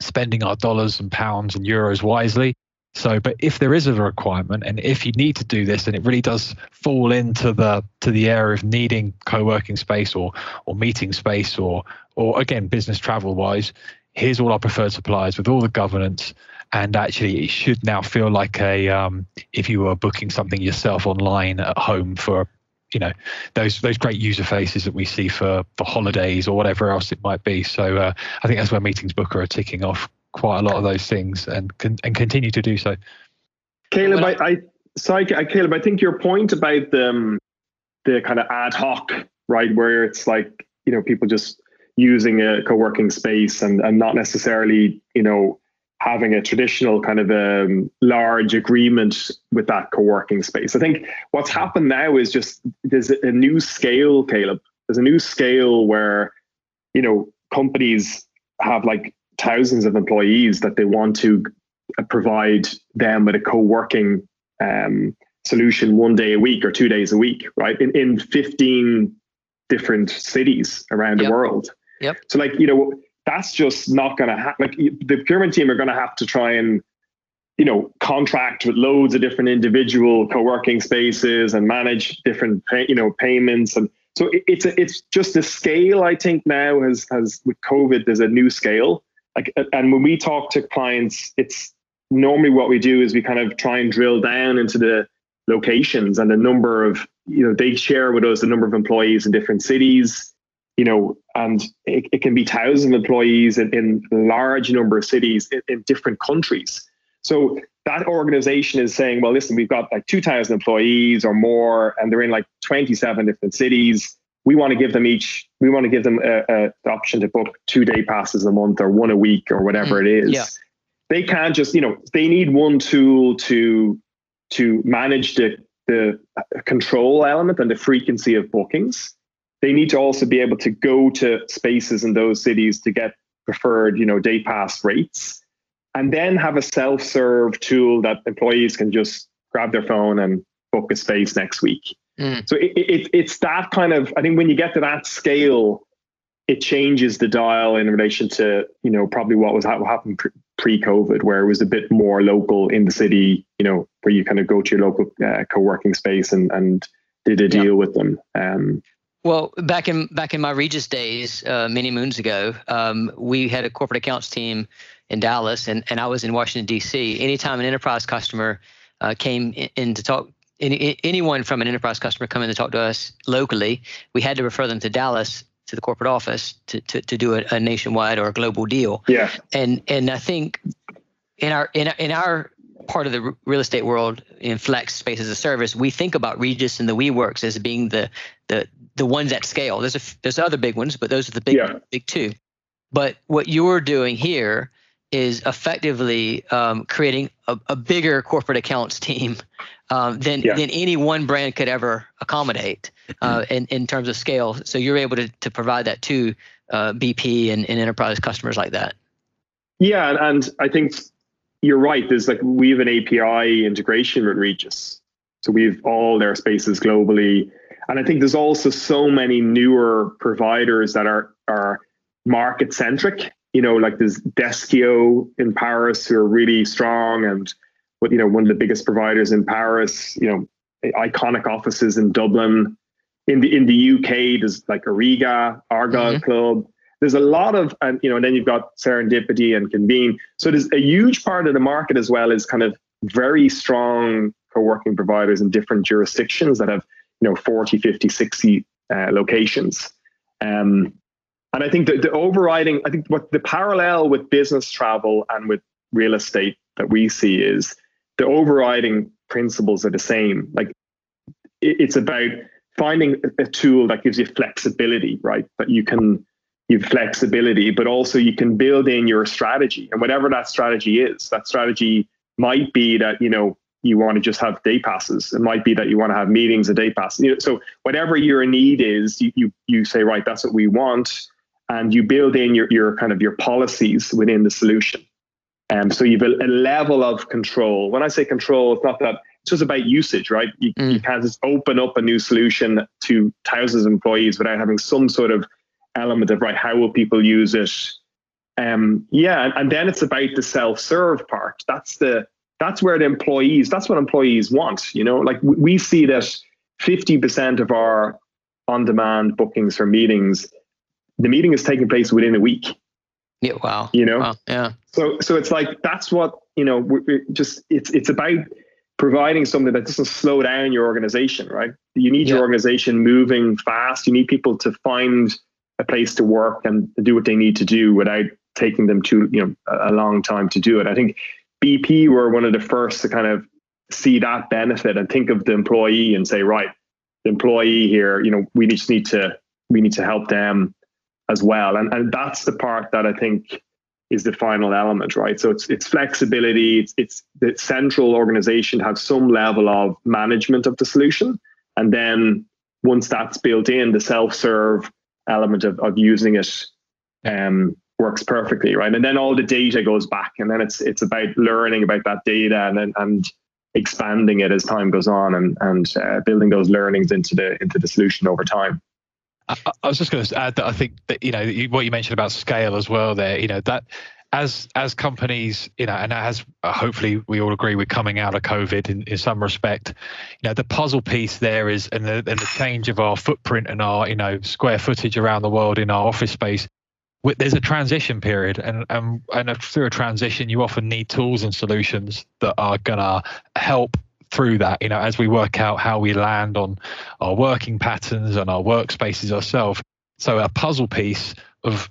spending our dollars and pounds and euros wisely. So, but if there is a requirement, and if you need to do this, and it really does fall into the to the area of needing co-working space or or meeting space or or again business travel wise, here's all our preferred suppliers with all the governance. And actually, it should now feel like a um, if you were booking something yourself online at home for you know those those great user faces that we see for for holidays or whatever else it might be. So uh, I think that's where Meetings Booker are ticking off quite a lot of those things and and continue to do so. Caleb, I, I sorry, Caleb, I think your point about the um, the kind of ad hoc, right, where it's like you know people just using a co-working space and and not necessarily you know having a traditional kind of um, large agreement with that co-working space. I think what's happened now is just there's a new scale, Caleb. There's a new scale where you know companies have like thousands of employees that they want to provide them with a co-working um, solution one day a week or two days a week, right? In in 15 different cities around yep. the world. Yep. So like, you know, that's just not going to happen. Like the procurement team are going to have to try and, you know, contract with loads of different individual co-working spaces and manage different, pay, you know, payments. And so it, it's a, it's just the scale. I think now has has with COVID, there's a new scale. Like, and when we talk to clients, it's normally what we do is we kind of try and drill down into the locations and the number of, you know, they share with us the number of employees in different cities you know, and it, it can be thousands of employees in, in large number of cities in, in different countries. So that organization is saying, well, listen, we've got like 2,000 employees or more, and they're in like 27 different cities. We want to give them each, we want to give them a, a, the option to book two day passes a month or one a week or whatever mm, it is. Yeah. They can't just, you know, they need one tool to to manage the the control element and the frequency of bookings they need to also be able to go to spaces in those cities to get preferred, you know, day pass rates, and then have a self-serve tool that employees can just grab their phone and book a space next week. Mm. So it, it, it's that kind of. I think when you get to that scale, it changes the dial in relation to you know probably what was what happened pre-COVID, where it was a bit more local in the city. You know, where you kind of go to your local uh, co-working space and and did a deal yeah. with them. Um, well, back in back in my Regus days, uh, many moons ago, um, we had a corporate accounts team in Dallas, and, and I was in Washington D.C. Anytime an enterprise customer uh, came in, in, to talk, any, anyone from an enterprise customer come in to talk to us locally, we had to refer them to Dallas to the corporate office to to, to do a, a nationwide or a global deal. Yeah, and and I think in our in in our part of the real estate world in flex space as a service, we think about Regus and the WeWorks as being the the the ones at scale. There's a there's other big ones, but those are the big yeah. big two. But what you're doing here is effectively um, creating a, a, bigger corporate accounts team um, than yeah. than any one brand could ever accommodate uh, mm-hmm. in in terms of scale. So you're able to to provide that to uh, BP and, and enterprise customers like that. Yeah, and I think you're right. There's like we have an API integration with Regus, so we have all their spaces globally And I think there's also so many newer providers that are are market centric. You know, like there's Deskeo in Paris who are really strong and you know one of the biggest providers in Paris. You know, iconic offices in Dublin. In the in the UK, there's like Ariga, Argyll mm-hmm. Club. There's a lot of and you know, and then you've got Serendipity and Convene. So there's a huge part of the market as well is kind of very strong co-working providers in different jurisdictions that have you know 40 50 60 uh, locations um, and i think the, the overriding i think what the parallel with business travel and with real estate that we see is the overriding principles are the same like it's about finding a tool that gives you flexibility right that you can you flexibility but also you can build in your strategy and whatever that strategy is that strategy might be that you know you want to just have day passes. It might be that you want to have meetings a day pass. You know, so whatever your need is, you, you you say right, that's what we want, and you build in your your kind of your policies within the solution. Um, so you've a, a level of control. When I say control, it's not that it's just about usage, right? You, mm. you can't just open up a new solution to thousands of employees without having some sort of element of right. How will people use it? Um, yeah, and, and then it's about the self-serve part. That's the that's where the employees that's what employees want you know like we see that 50% of our on-demand bookings for meetings the meeting is taking place within a week yeah wow. You know? Wow, yeah. So so it's like that's what you know we just it's it's about providing something that doesn't slow down your organization right? You need yeah. your organization moving fast. You need people to find a place to work and do what they need to do without taking them to you know a long time to do it. I think BP were one of the first to kind of see that benefit and think of the employee and say, right, the employee here, you know, we just need to we need to help them as well. And and that's the part that I think is the final element, right? So it's it's flexibility, it's it's the central organization have some level of management of the solution. And then once that's built in, the self-serve element of, of using it um, works perfectly, right? And then all the data goes back, and then it's it's about learning about that data and and expanding it as time goes on, and and uh, building those learnings into the into the solution over time. I, I was just going to add that I think that you know what you mentioned about scale as well. There, you know that as as companies, you know, and as uh, hopefully we all agree we're coming out of COVID in, in some respect, you know, the puzzle piece there is and the and the change of our footprint and our you know square footage around the world in our office space there's a transition period and, and and through a transition you often need tools and solutions that are gonna help through that you know as we work out how we land on our working patterns and our workspaces ourselves so a puzzle piece of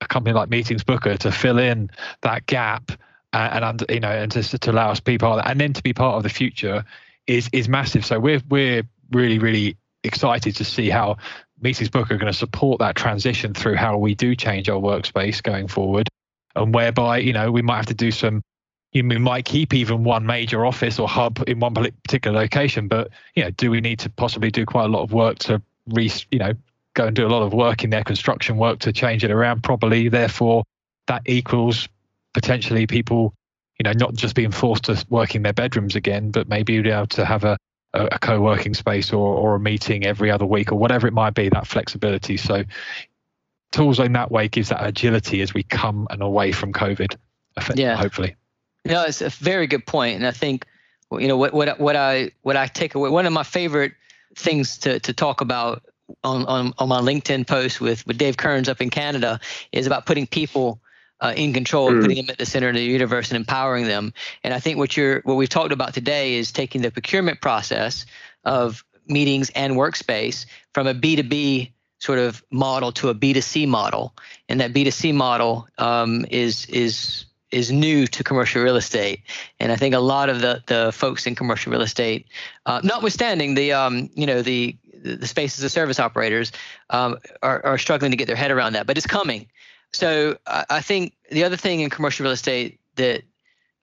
a company like meetings booker to fill in that gap uh, and, and you know and to, to allow us to be part and then to be part of the future is is massive so we're we're really really excited to see how Meetings Booker going to support that transition through how we do change our workspace going forward, and whereby you know we might have to do some. You might keep even one major office or hub in one particular location, but you know, do we need to possibly do quite a lot of work to re, you know, go and do a lot of work in their construction work to change it around properly? Therefore, that equals potentially people, you know, not just being forced to work in their bedrooms again, but maybe be able to have a a, a co-working space or, or a meeting every other week or whatever it might be that flexibility. So tools in that way gives that agility as we come and away from covid yeah. hopefully no it's a very good point and i think you know what what what i what i take away one of my favorite things to to talk about on on, on my linkedin post with with dave kearns up in canada is about putting people uh, in control, mm. putting them at the center of the universe and empowering them. And I think what you're what we've talked about today is taking the procurement process of meetings and workspace from a B2B sort of model to a B2C model. And that B2C model um, is is is new to commercial real estate, and I think a lot of the the folks in commercial real estate, uh, notwithstanding the um, you know the the space as a service operators, um, are, are struggling to get their head around that. But it's coming, so I think the other thing in commercial real estate that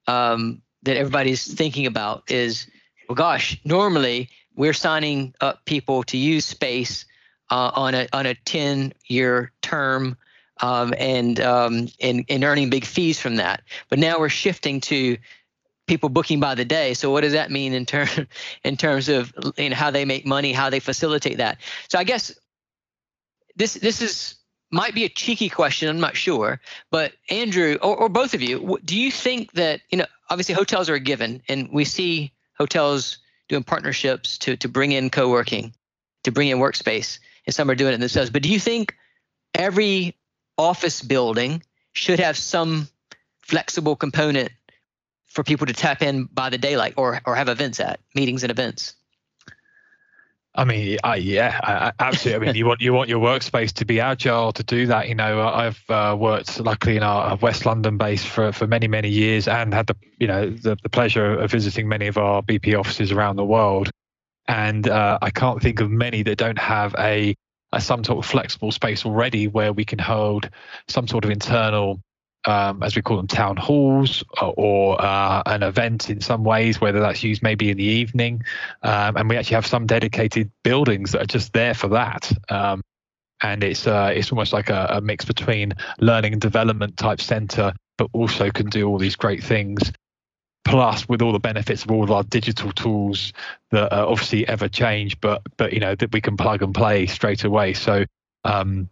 um, that everybody's thinking about is, well, gosh, normally we're signing up people to use space uh, on a on a ten year term. Um, and um, and and earning big fees from that, but now we're shifting to people booking by the day. So what does that mean in terms (laughs) in terms of you know, how they make money, how they facilitate that? So I guess this this is might be a cheeky question. I'm not sure, but Andrew or, or both of you, do you think that you know obviously hotels are a given, and we see hotels doing partnerships to to bring in co-working, to bring in workspace, and some are doing it themselves. But do you think every office building should have some flexible component for people to tap in by the daylight or or have events at meetings and events? I mean, I, yeah, I, absolutely. I mean, you want you want your workspace to be agile to do that. You know, I've uh, worked luckily in our West London base for, for many many years, and had the you know the, the pleasure of visiting many of our BP offices around the world. And uh, I can't think of many that don't have a, some sort of flexible space already where we can hold some sort of internal um, as we call them, town halls or, or uh, an event in some ways, whether that's used maybe in the evening. Um, and we actually have some dedicated buildings that are just there for that. Um, and it's uh, it's almost like a, a, mix between learning and development type center, but also can do all these great things. Plus, with all the benefits of all of our digital tools that are obviously ever change, but but you know that we can plug and play straight away. So um,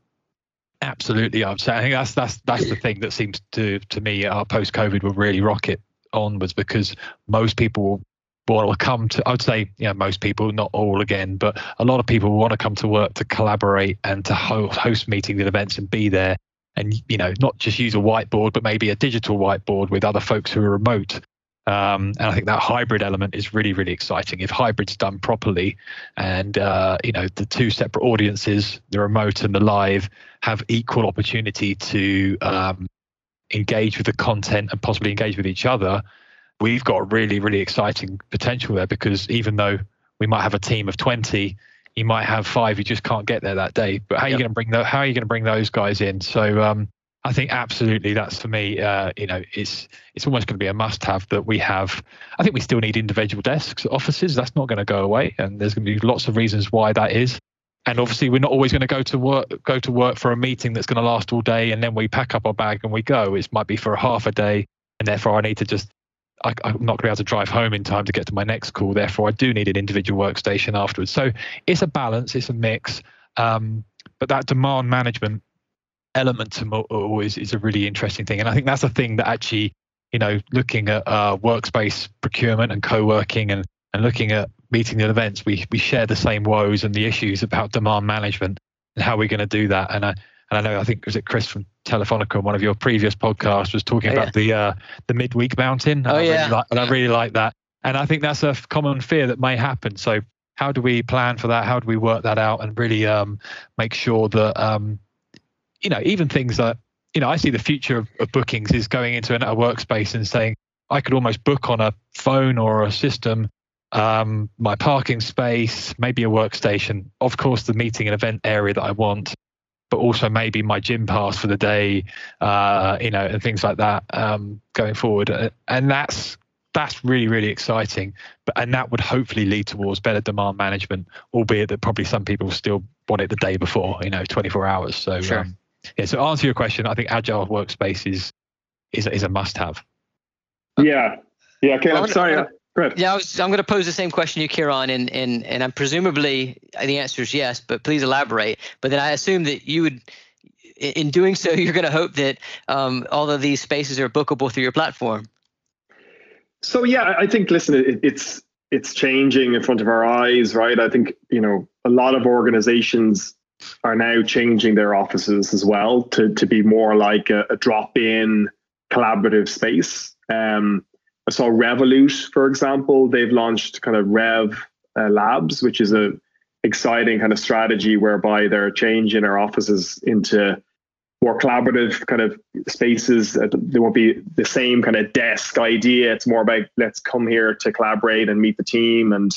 Absolutely, I'm saying that's that's that's the thing that seems to to me our uh, post COVID will really rocket onwards because most people will come to I would say you know most people not all again but a lot of people want to come to work to collaborate and to host meetings and events and be there and you know not just use a whiteboard but maybe a digital whiteboard with other folks who are remote um, and I think that hybrid element is really, really exciting. If hybrid's done properly, and uh, you know the two separate audiences, the remote and the live, have equal opportunity to um, engage with the content and possibly engage with each other, we've got really, really exciting potential there. Because even though we might have a team of twenty, you might have five who just can't get there that day. But how are you going to bring the, How are you going to bring those guys in? So um, I think absolutely that's for me. Uh, you know, it's it's almost going to be a must-have that we have. I think we still need individual desks, offices. That's not going to go away, and there's going to be lots of reasons why that is. And obviously, we're not always going to go to work go to work for a meeting that's going to last all day, and then we pack up our bag and we go. It might be for a half a day, and therefore I need to just. I, I'm not going to be able to drive home in time to get to my next call. Therefore, I do need an individual workstation afterwards. So it's a balance, it's a mix. Um, but that demand management element to always is a really interesting thing. And I think that's a thing that actually, you know, looking at uh, workspace procurement and co-working and, and looking at meeting and events, we, we share the same woes and the issues about demand management and how we're going to do that. And I, and I know, I think, was it Chris from Telefonica on one of your previous podcasts was talking oh, about the uh, the midweek mountain. Oh, and yeah. I really like, and I really like that. And I think that's a common fear that may happen. So how do we plan for that? How do we work that out and really um, make sure that um, you know, even things that, you know, I see the future of, of bookings is going into a workspace and saying, I could almost book on a phone or a system um, my parking space, maybe a workstation, of course, the meeting and event area that I want, but also maybe my gym pass for the day, uh, you know, and things like that um, going forward. Uh, and that's that's really really exciting. But and that would hopefully lead towards better demand management, albeit that probably some people still want it the day before, you know, 24 hours. So sure. um, yeah. So answer your question, I think agile workspace is is is a must have. Yeah. Yeah. Okay. I'm sorry. Uh, yeah, I was, I'm going to pose the same question to you, Kieran, and, and, and I'm presumably the answer is yes, but please elaborate. But then I assume that you would, in doing so, (laughs) you're going to hope that um, all of these spaces are bookable through your platform. So yeah, I think listen, it, it's it's changing in front of our eyes, right? I think you know a lot of organizations are now changing their offices as well to to be more like a, a drop-in collaborative space. Um, I saw Revolut, for example, they've launched kind of Rev uh, Labs, which is a exciting kind of strategy whereby they're changing their offices into more collaborative kind of spaces. There won't be the same kind of desk idea. It's more about let's come here to collaborate and meet the team and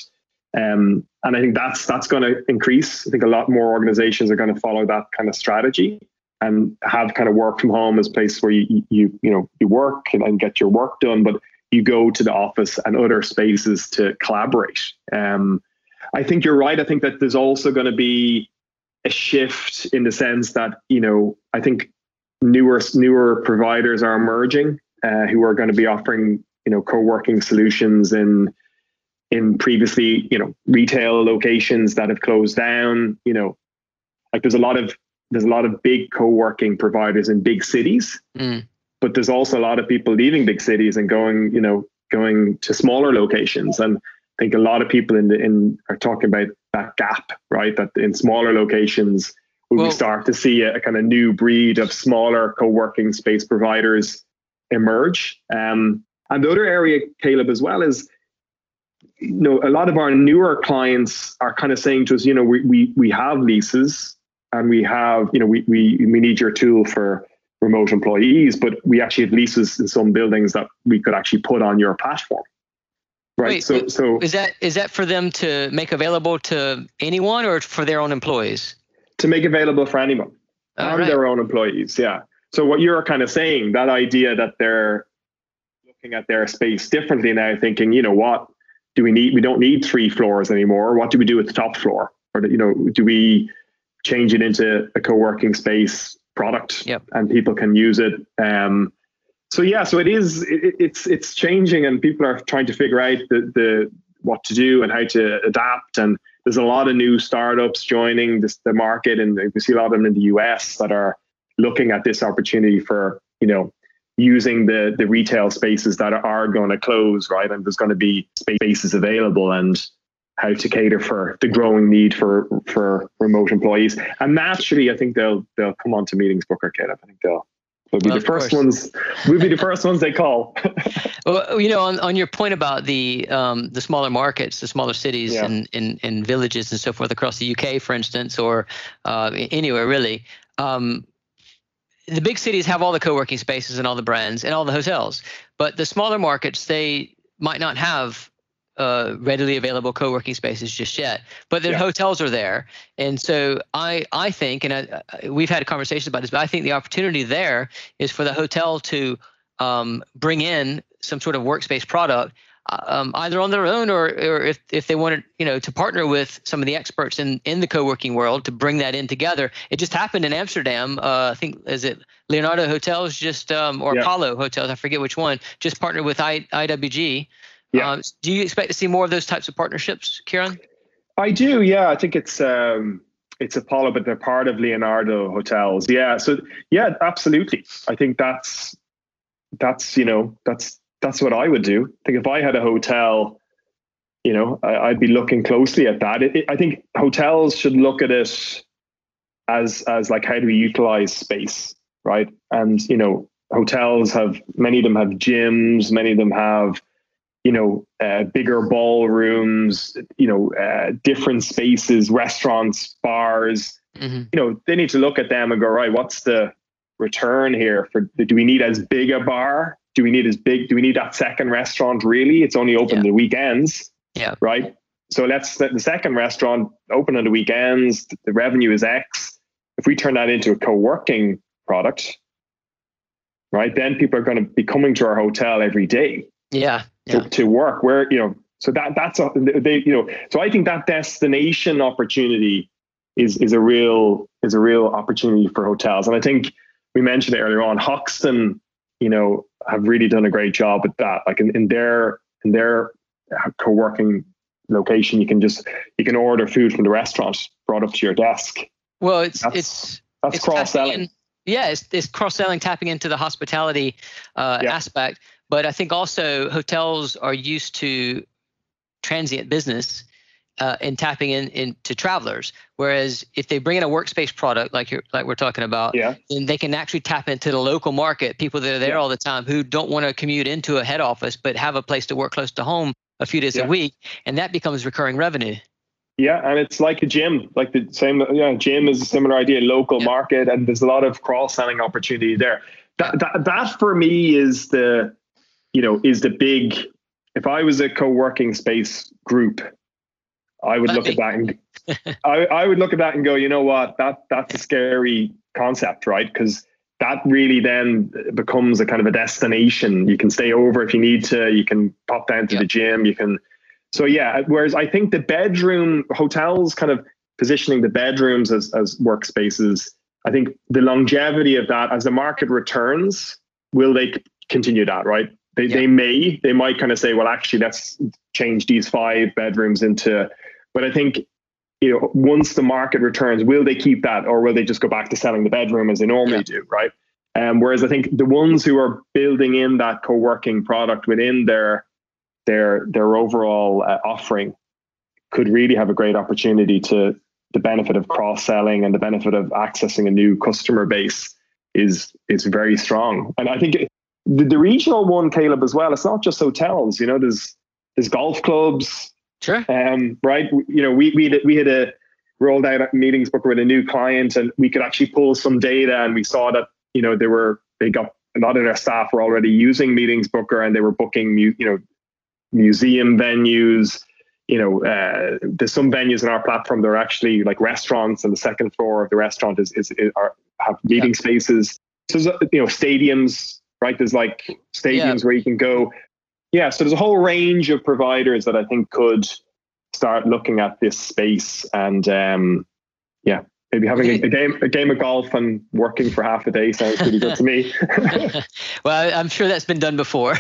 um, and I think that's that's going to increase. I think a lot more organizations are going to follow that kind of strategy and have kind of work from home as a place where you you you know you work and, and get your work done, but you go to the office and other spaces to collaborate. Um, I think you're right. I think that there's also going to be a shift in the sense that you know I think newer newer providers are emerging uh, who are going to be offering you know co-working solutions in in previously you know retail locations that have closed down. You know, like there's a lot of there's a lot of big co-working providers in big cities, mm. but there's also a lot of people leaving big cities and going you know going to smaller locations and I think a lot of people in the in are talking about that gap, right? That in smaller locations well, we start to see a, a, kind of new breed of smaller co-working space providers emerge. Um, and the other area, Caleb, as well is you know a lot of our newer clients are kind of saying to us, you know, we we we have leases and we have you know we we we need your tool for remote employees, but we actually have leases in some buildings that we could actually put on your platform. Right. Wait, so, so is that is that for them to make available to anyone or for their own employees? To make available for anyone and right. their own employees. Yeah. So what you're kind of saying, that idea that they're looking at their space differently now, thinking, you know what, do we need? We don't need three floors anymore. What do we do with the top floor? Or you know, do we change it into a co-working space product yep. and people can use it? Um, so yeah, so it is. It, it's it's changing, and people are trying to figure out the the what to do and how to adapt. And there's a lot of new startups joining this, the market, and we see a lot of them in the US that are looking at this opportunity for you know using the the retail spaces that are going to close, right? And there's going to be spaces available, and how to cater for the growing need for for remote employees. And naturally, I think they'll they'll come on to meetings booker, Caleb. I think they'll We'll be well, the first course. ones. We'll be the first ones they call. (laughs) well, you know, on, on your point about the um, the smaller markets, the smaller cities yeah. and, and, and villages and so forth across the UK, for instance, or uh, anywhere really. Um, the big cities have all the co-working spaces and all the brands and all the hotels, but the smaller markets they might not have uh, readily available co-working spaces just yet, but the yeah. hotels are there, and so I I think, and I, we've had conversations about this, but I think the opportunity there is for the hotel to um, bring in some sort of workspace product, um, either on their own or or if if they wanted you know to partner with some of the experts in in the co-working world to bring that in together. It just happened in Amsterdam. Uh, I think is it Leonardo Hotels just um, or yeah. Apollo Hotels, I forget which one, just partnered with I, IWG yeah. Um, do you expect to see more of those types of partnerships, Kieran? I do. Yeah, I think it's um, it's Apollo, but they're part of Leonardo Hotels. Yeah. So yeah, absolutely. I think that's that's you know that's that's what I would do. I think if I had a hotel, you know, I, would be looking closely at that. It, it, I think hotels should look at it as as like how do we utilize space, right? And you know, hotels have many of them have gyms, many of them have you know, uh, bigger ballrooms, you know, uh, different spaces, restaurants, bars. Mm-hmm. You know, they need to look at them and go, right, what's the return here? For do we need as big a bar? Do we need as big? Do we need that second restaurant? Really, it's only open yeah. the weekends. Yeah. Right. So let's the second restaurant open on the weekends. The revenue is X. If we turn that into a co-working product, right, then people are going to be coming to our hotel every day. Yeah to, to work where you know so that that's a they you know so i think that destination opportunity is is a real is a real opportunity for hotels and i think we mentioned it earlier on hoxton you know have really done a great job with that. Like in, in their in their co-working location you can just you can order food from the restaurant brought up to your desk. Well it's that's, it's that's it's cross selling yeah it's, it's cross selling tapping into the hospitality uh, yeah. aspect. But I think also hotels are used to transient business uh, and tapping in into travelers. Whereas if they bring in a workspace product like you're like we're talking about, yeah. then they can actually tap into the local market, people that are there yeah. all the time who don't want to commute into a head office but have a place to work close to home a few days yeah. a week, and that becomes recurring revenue. Yeah, and it's like a gym, like the same. Yeah, gym is a similar idea, local market, and there's a lot of cross selling opportunity there. That, that that for me is the you know, is the big. If I was a co-working space group, I would look at that and (laughs) I, I would look at that and go, you know what, that that's a scary concept, right? Because that really then becomes a kind of a destination. You can stay over if you need to. You can pop down to the gym. You can. So yeah. Whereas I think the bedroom hotels kind of positioning the bedrooms as as workspaces. I think the longevity of that as the market returns, will they continue that? Right They Yeah. they may they might kind of say, well, actually, let's change these five bedrooms into. But I think you know once the market returns, will they keep that or will they just go back to selling the bedroom as they normally Yeah. do, right? Um, whereas I think the ones who are building in that co-working product within their their their overall uh, offering could really have a great opportunity to the benefit of cross selling and the benefit of accessing a new customer base is is very strong. And I think it- the, the regional one, Caleb, as well. It's not just hotels. You know, there's there's golf clubs, Sure. um, right? You know, we we had, we had a rolled out a meetings book with a new client, and we could actually pull some data, and we saw that you know they were they got a lot of their staff were already using meetings booker, and they were booking mu- you know museum venues. You know, uh, there's some venues in our platform that are actually like restaurants, and the second floor of the restaurant is is, is are, have meeting spaces. So you know stadiums, right? There's like stadiums where you can go. Yeah, so there's a whole range of providers that I think could start looking at this space and um, yeah, maybe having a, a (laughs) game a game of golf and working for half a day sounds pretty good to me. (laughs) (laughs) well, I'm sure that's been done before.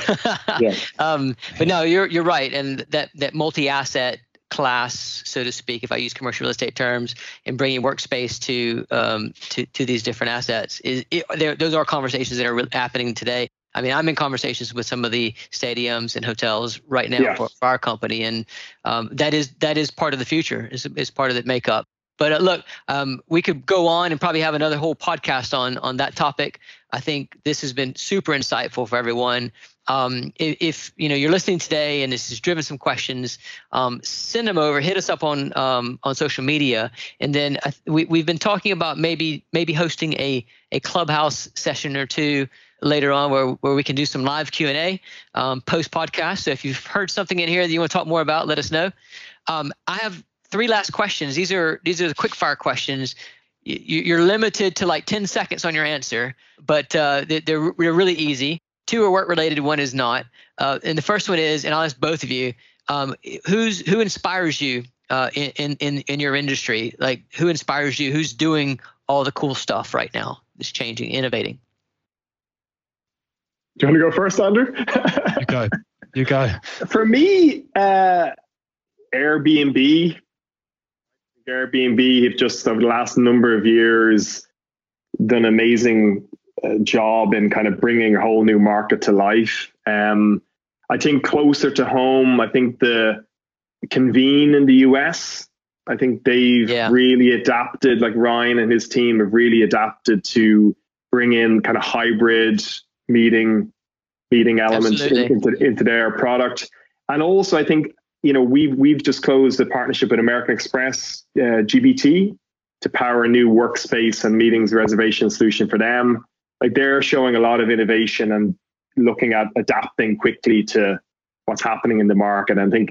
Yeah. Um, but no, you're you're right, and that that multi-asset class, so to speak, if I use commercial real estate terms, and bringing workspace to um, to to these different assets is it, there, those are conversations that are happening today. I mean, I'm in conversations with some of the stadiums and hotels right now Yeah. for, for our company, and um, that is that is part of the future. is is part of the makeup. But uh, look, um, we could go on and probably have another whole podcast on on that topic. I think this has been super insightful for everyone. Um, if, if you know you're listening today and this has driven some questions, um, send them over. Hit us up on um, on social media, and then uh, we we've been talking about maybe maybe hosting a a clubhouse session or two later on where, where we can do some live q&a um, post podcast. So if you've heard something in here that you want to talk more about let us know. Um, i have three last questions. These are these are the quick fire questions. You- you're limited to like 10 seconds on your answer but uh, they- they're, they're really easy. Two are work related one is not. Uh, and the first one is and i'll ask both of you um, who's who inspires you uh, in, in in in your industry? Like who inspires you? Who's doing all the cool stuff right now that's changing innovating Do you want to go first, Andrew? You go. You go. (laughs) For me, uh, Airbnb. Airbnb have just over the last number of years done an amazing uh, job in kind of bringing a whole new market to life. Um, I think closer to home, I think the Convene in the US, I think they've Yeah. really adapted, like Ryan and his team have really adapted to bring in kind of hybrid meeting meeting elements Absolutely. into, into their product. And also, I think you know we've we've just closed a partnership with American Express uh, GBT to power a new workspace and meetings reservation solution for them. Like they're showing a lot of innovation and looking at adapting quickly to what's happening in the market. And I think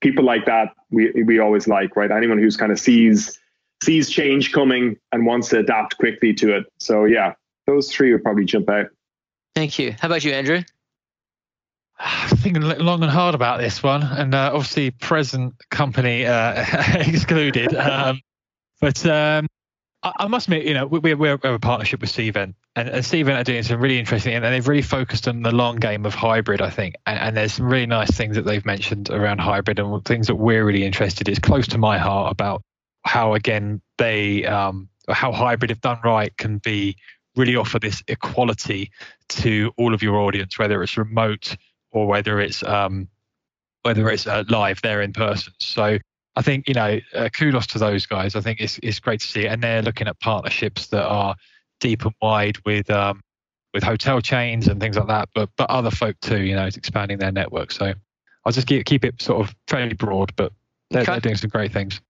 people like that we we always like, right? Anyone who's kind of sees sees change coming and wants to adapt quickly to it. So yeah, those three would probably jump out. Thank you how about you andrew (sighs) thinking long and hard about this one, and uh, obviously present company uh, (laughs) excluded. Um, but um, I, I must admit, you know, we, we have a partnership with Cvent, and, and are doing some really interesting, and they've really focused on the long game of hybrid, I think. And, and there's some really nice things that they've mentioned around hybrid, and things that we're really interested. It's close to my heart about how again they um, how hybrid, if done right, can be really offer this equality to all of your audience, whether it's remote or whether it's um, whether it's uh, live there in person. So I think you know uh, kudos to those guys. I think it's it's great to see, and they're looking at partnerships that are deep and wide with um, with hotel chains and things like that, but but other folk too. You know, it's expanding their network. So I'll just keep keep it sort of fairly broad, but they're, Okay. they're doing some great things.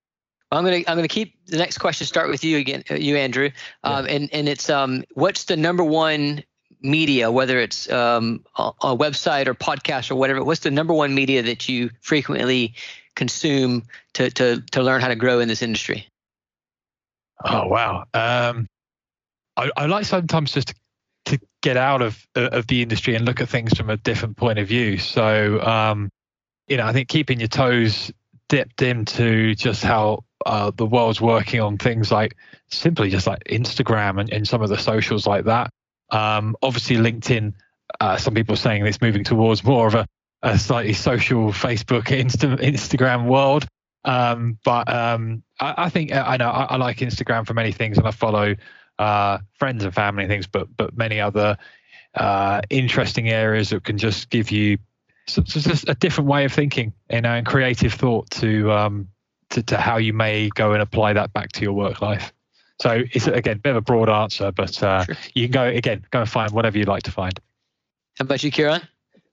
I'm gonna I'm gonna keep the next question. Start with you again, uh, you Andrew. Um, and and it's um, what's the number one media, whether it's um, a, a website or podcast or whatever. What's the number one media that you frequently consume to to to learn how to grow in this industry? Oh wow. Um, I, I like sometimes just to, to get out of uh, of the industry and look at things from a different point of view. So um, you know, I think keeping your toes dipped into just how uh, the world's working on things like simply just like Instagram and, and some of the socials like that. Um, obviously, LinkedIn uh, some people are saying it's moving towards more of a, a slightly social Facebook, Insta, Instagram world. Um, but um, I, I, think uh, I know I, I, like Instagram for many things, and I follow uh, friends and family and things, but but many other uh, interesting areas that can just give you so, so just a different way of thinking, you know, and creative thought to um, to, to how you may go and apply that back to your work life. So it's again a bit of a broad answer, but uh, sure. you can go again, go and find whatever you'd like to find. How about you, Kieran?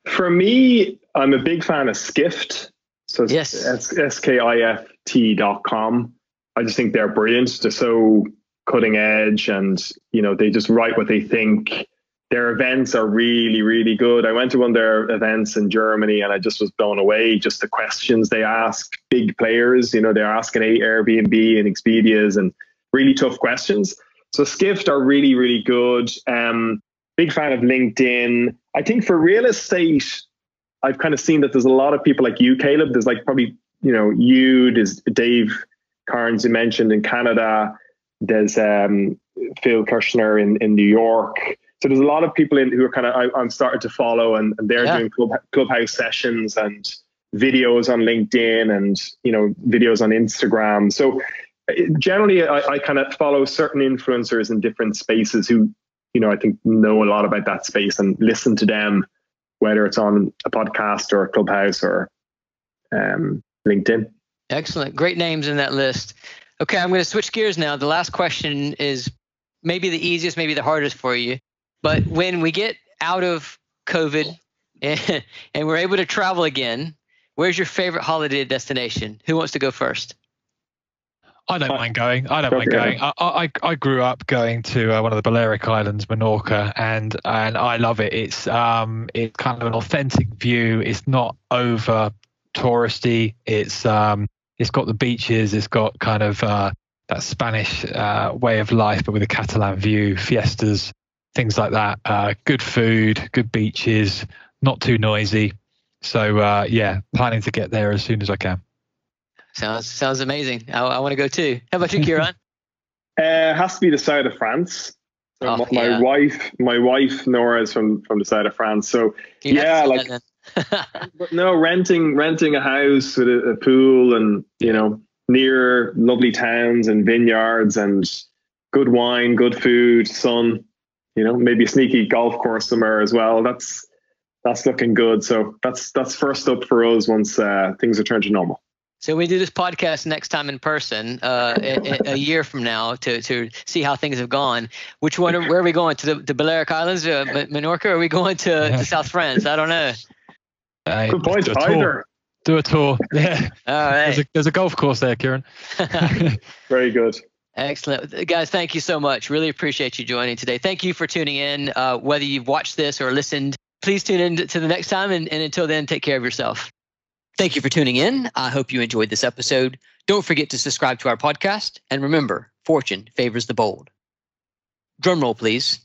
For me, I'm a big fan of Skift. So it's yes. S-K-I-F-T dot com. I just think they're brilliant. They're so cutting edge and, you know, they just write what they think their events are really, really good. I went to one of their events in Germany and I just was blown away. Just the questions they ask big players, you know, they're asking Airbnb and Expedias and really tough questions. So Skift are really, really good. Um, big fan of LinkedIn. I think for real estate, I've kind of seen that there's a lot of people like you, Caleb. There's like probably, you know, you, there's Dave Carnes you mentioned in Canada. There's um, Phil Kirschner in, in New York so there's a lot of people in who are kind of I, am starting to follow, and, and they're yeah. doing club, clubhouse sessions and videos on LinkedIn and you know videos on Instagram. So uh, generally, I, I kind of follow certain influencers in different spaces who you know I think know a lot about that space and listen to them, whether it's on a podcast or a clubhouse or um, LinkedIn. Excellent, great names in that list. Okay, I'm going to switch gears now. The last question is maybe the easiest, maybe the hardest for you. But when we get out of COVID and, (laughs) and we're able to travel again, where's your favorite holiday destination? Who wants to go first? I don't mind going. I don't mind going. I, I, I grew up going to uh, one of the Balearic Islands, Menorca, and and I love it. It's um it's kind of an authentic view. It's not over touristy. It's um it's got the beaches. It's got kind of uh, that Spanish uh, way of life, but with a Catalan view, fiestas, things like that. Uh, good food, good beaches, not too noisy. So uh, yeah, planning to get there as soon as I can. Sounds sounds amazing. I, I want to go too. How about you, (laughs) Kieran? uh, has to be the side of France. So oh, my, yeah. wife, my wife Nora is from from the side of France. So yeah, like (laughs) no renting renting a house with a, a pool and you know near lovely towns and vineyards and good wine, good food, sun you know, maybe a sneaky golf course somewhere as well. That's that's looking good. So that's that's first up for us once uh, things return to normal. So we do this podcast next time in person, uh, a, a, year from now, to to see how things have gone. Which one? Where are we going to the, the Balearic Islands, uh, Menorca? Or are we going to, to South France? I don't know. Uh, Good point. Do Either. Do a tour. (laughs) Yeah. All right. There's a, there's a golf course there, Kieran. (laughs) (laughs) Very good. Excellent. Guys, thank you so much. Really appreciate you joining today. Thank you for tuning in. Uh, whether you've watched this or listened, please tune in to the next time. And, and until then, take care of yourself. Thank you for tuning in. I hope you enjoyed this episode. Don't forget to subscribe to our podcast. And remember, fortune favors the bold. Drumroll, please.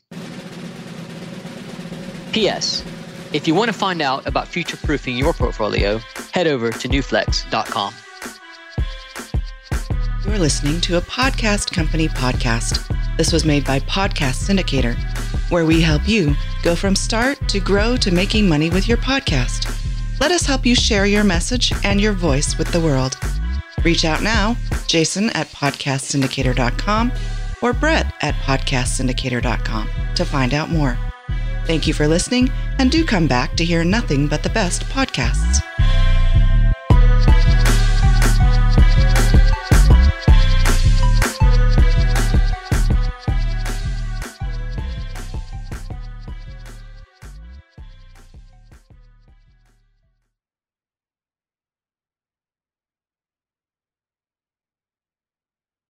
P.S. If you want to find out about future proofing your portfolio, head over to newflex.com. You're listening to a podcast company podcast. This was made by Podcast Syndicator, where we help you go from start to grow to making money with your podcast. Let us help you share your message and your voice with the world. Reach out now, Jason at podcastsyndicator.com or Brett at podcastsyndicator.com to find out more. Thank you for listening, and do come back to hear nothing but the best podcasts.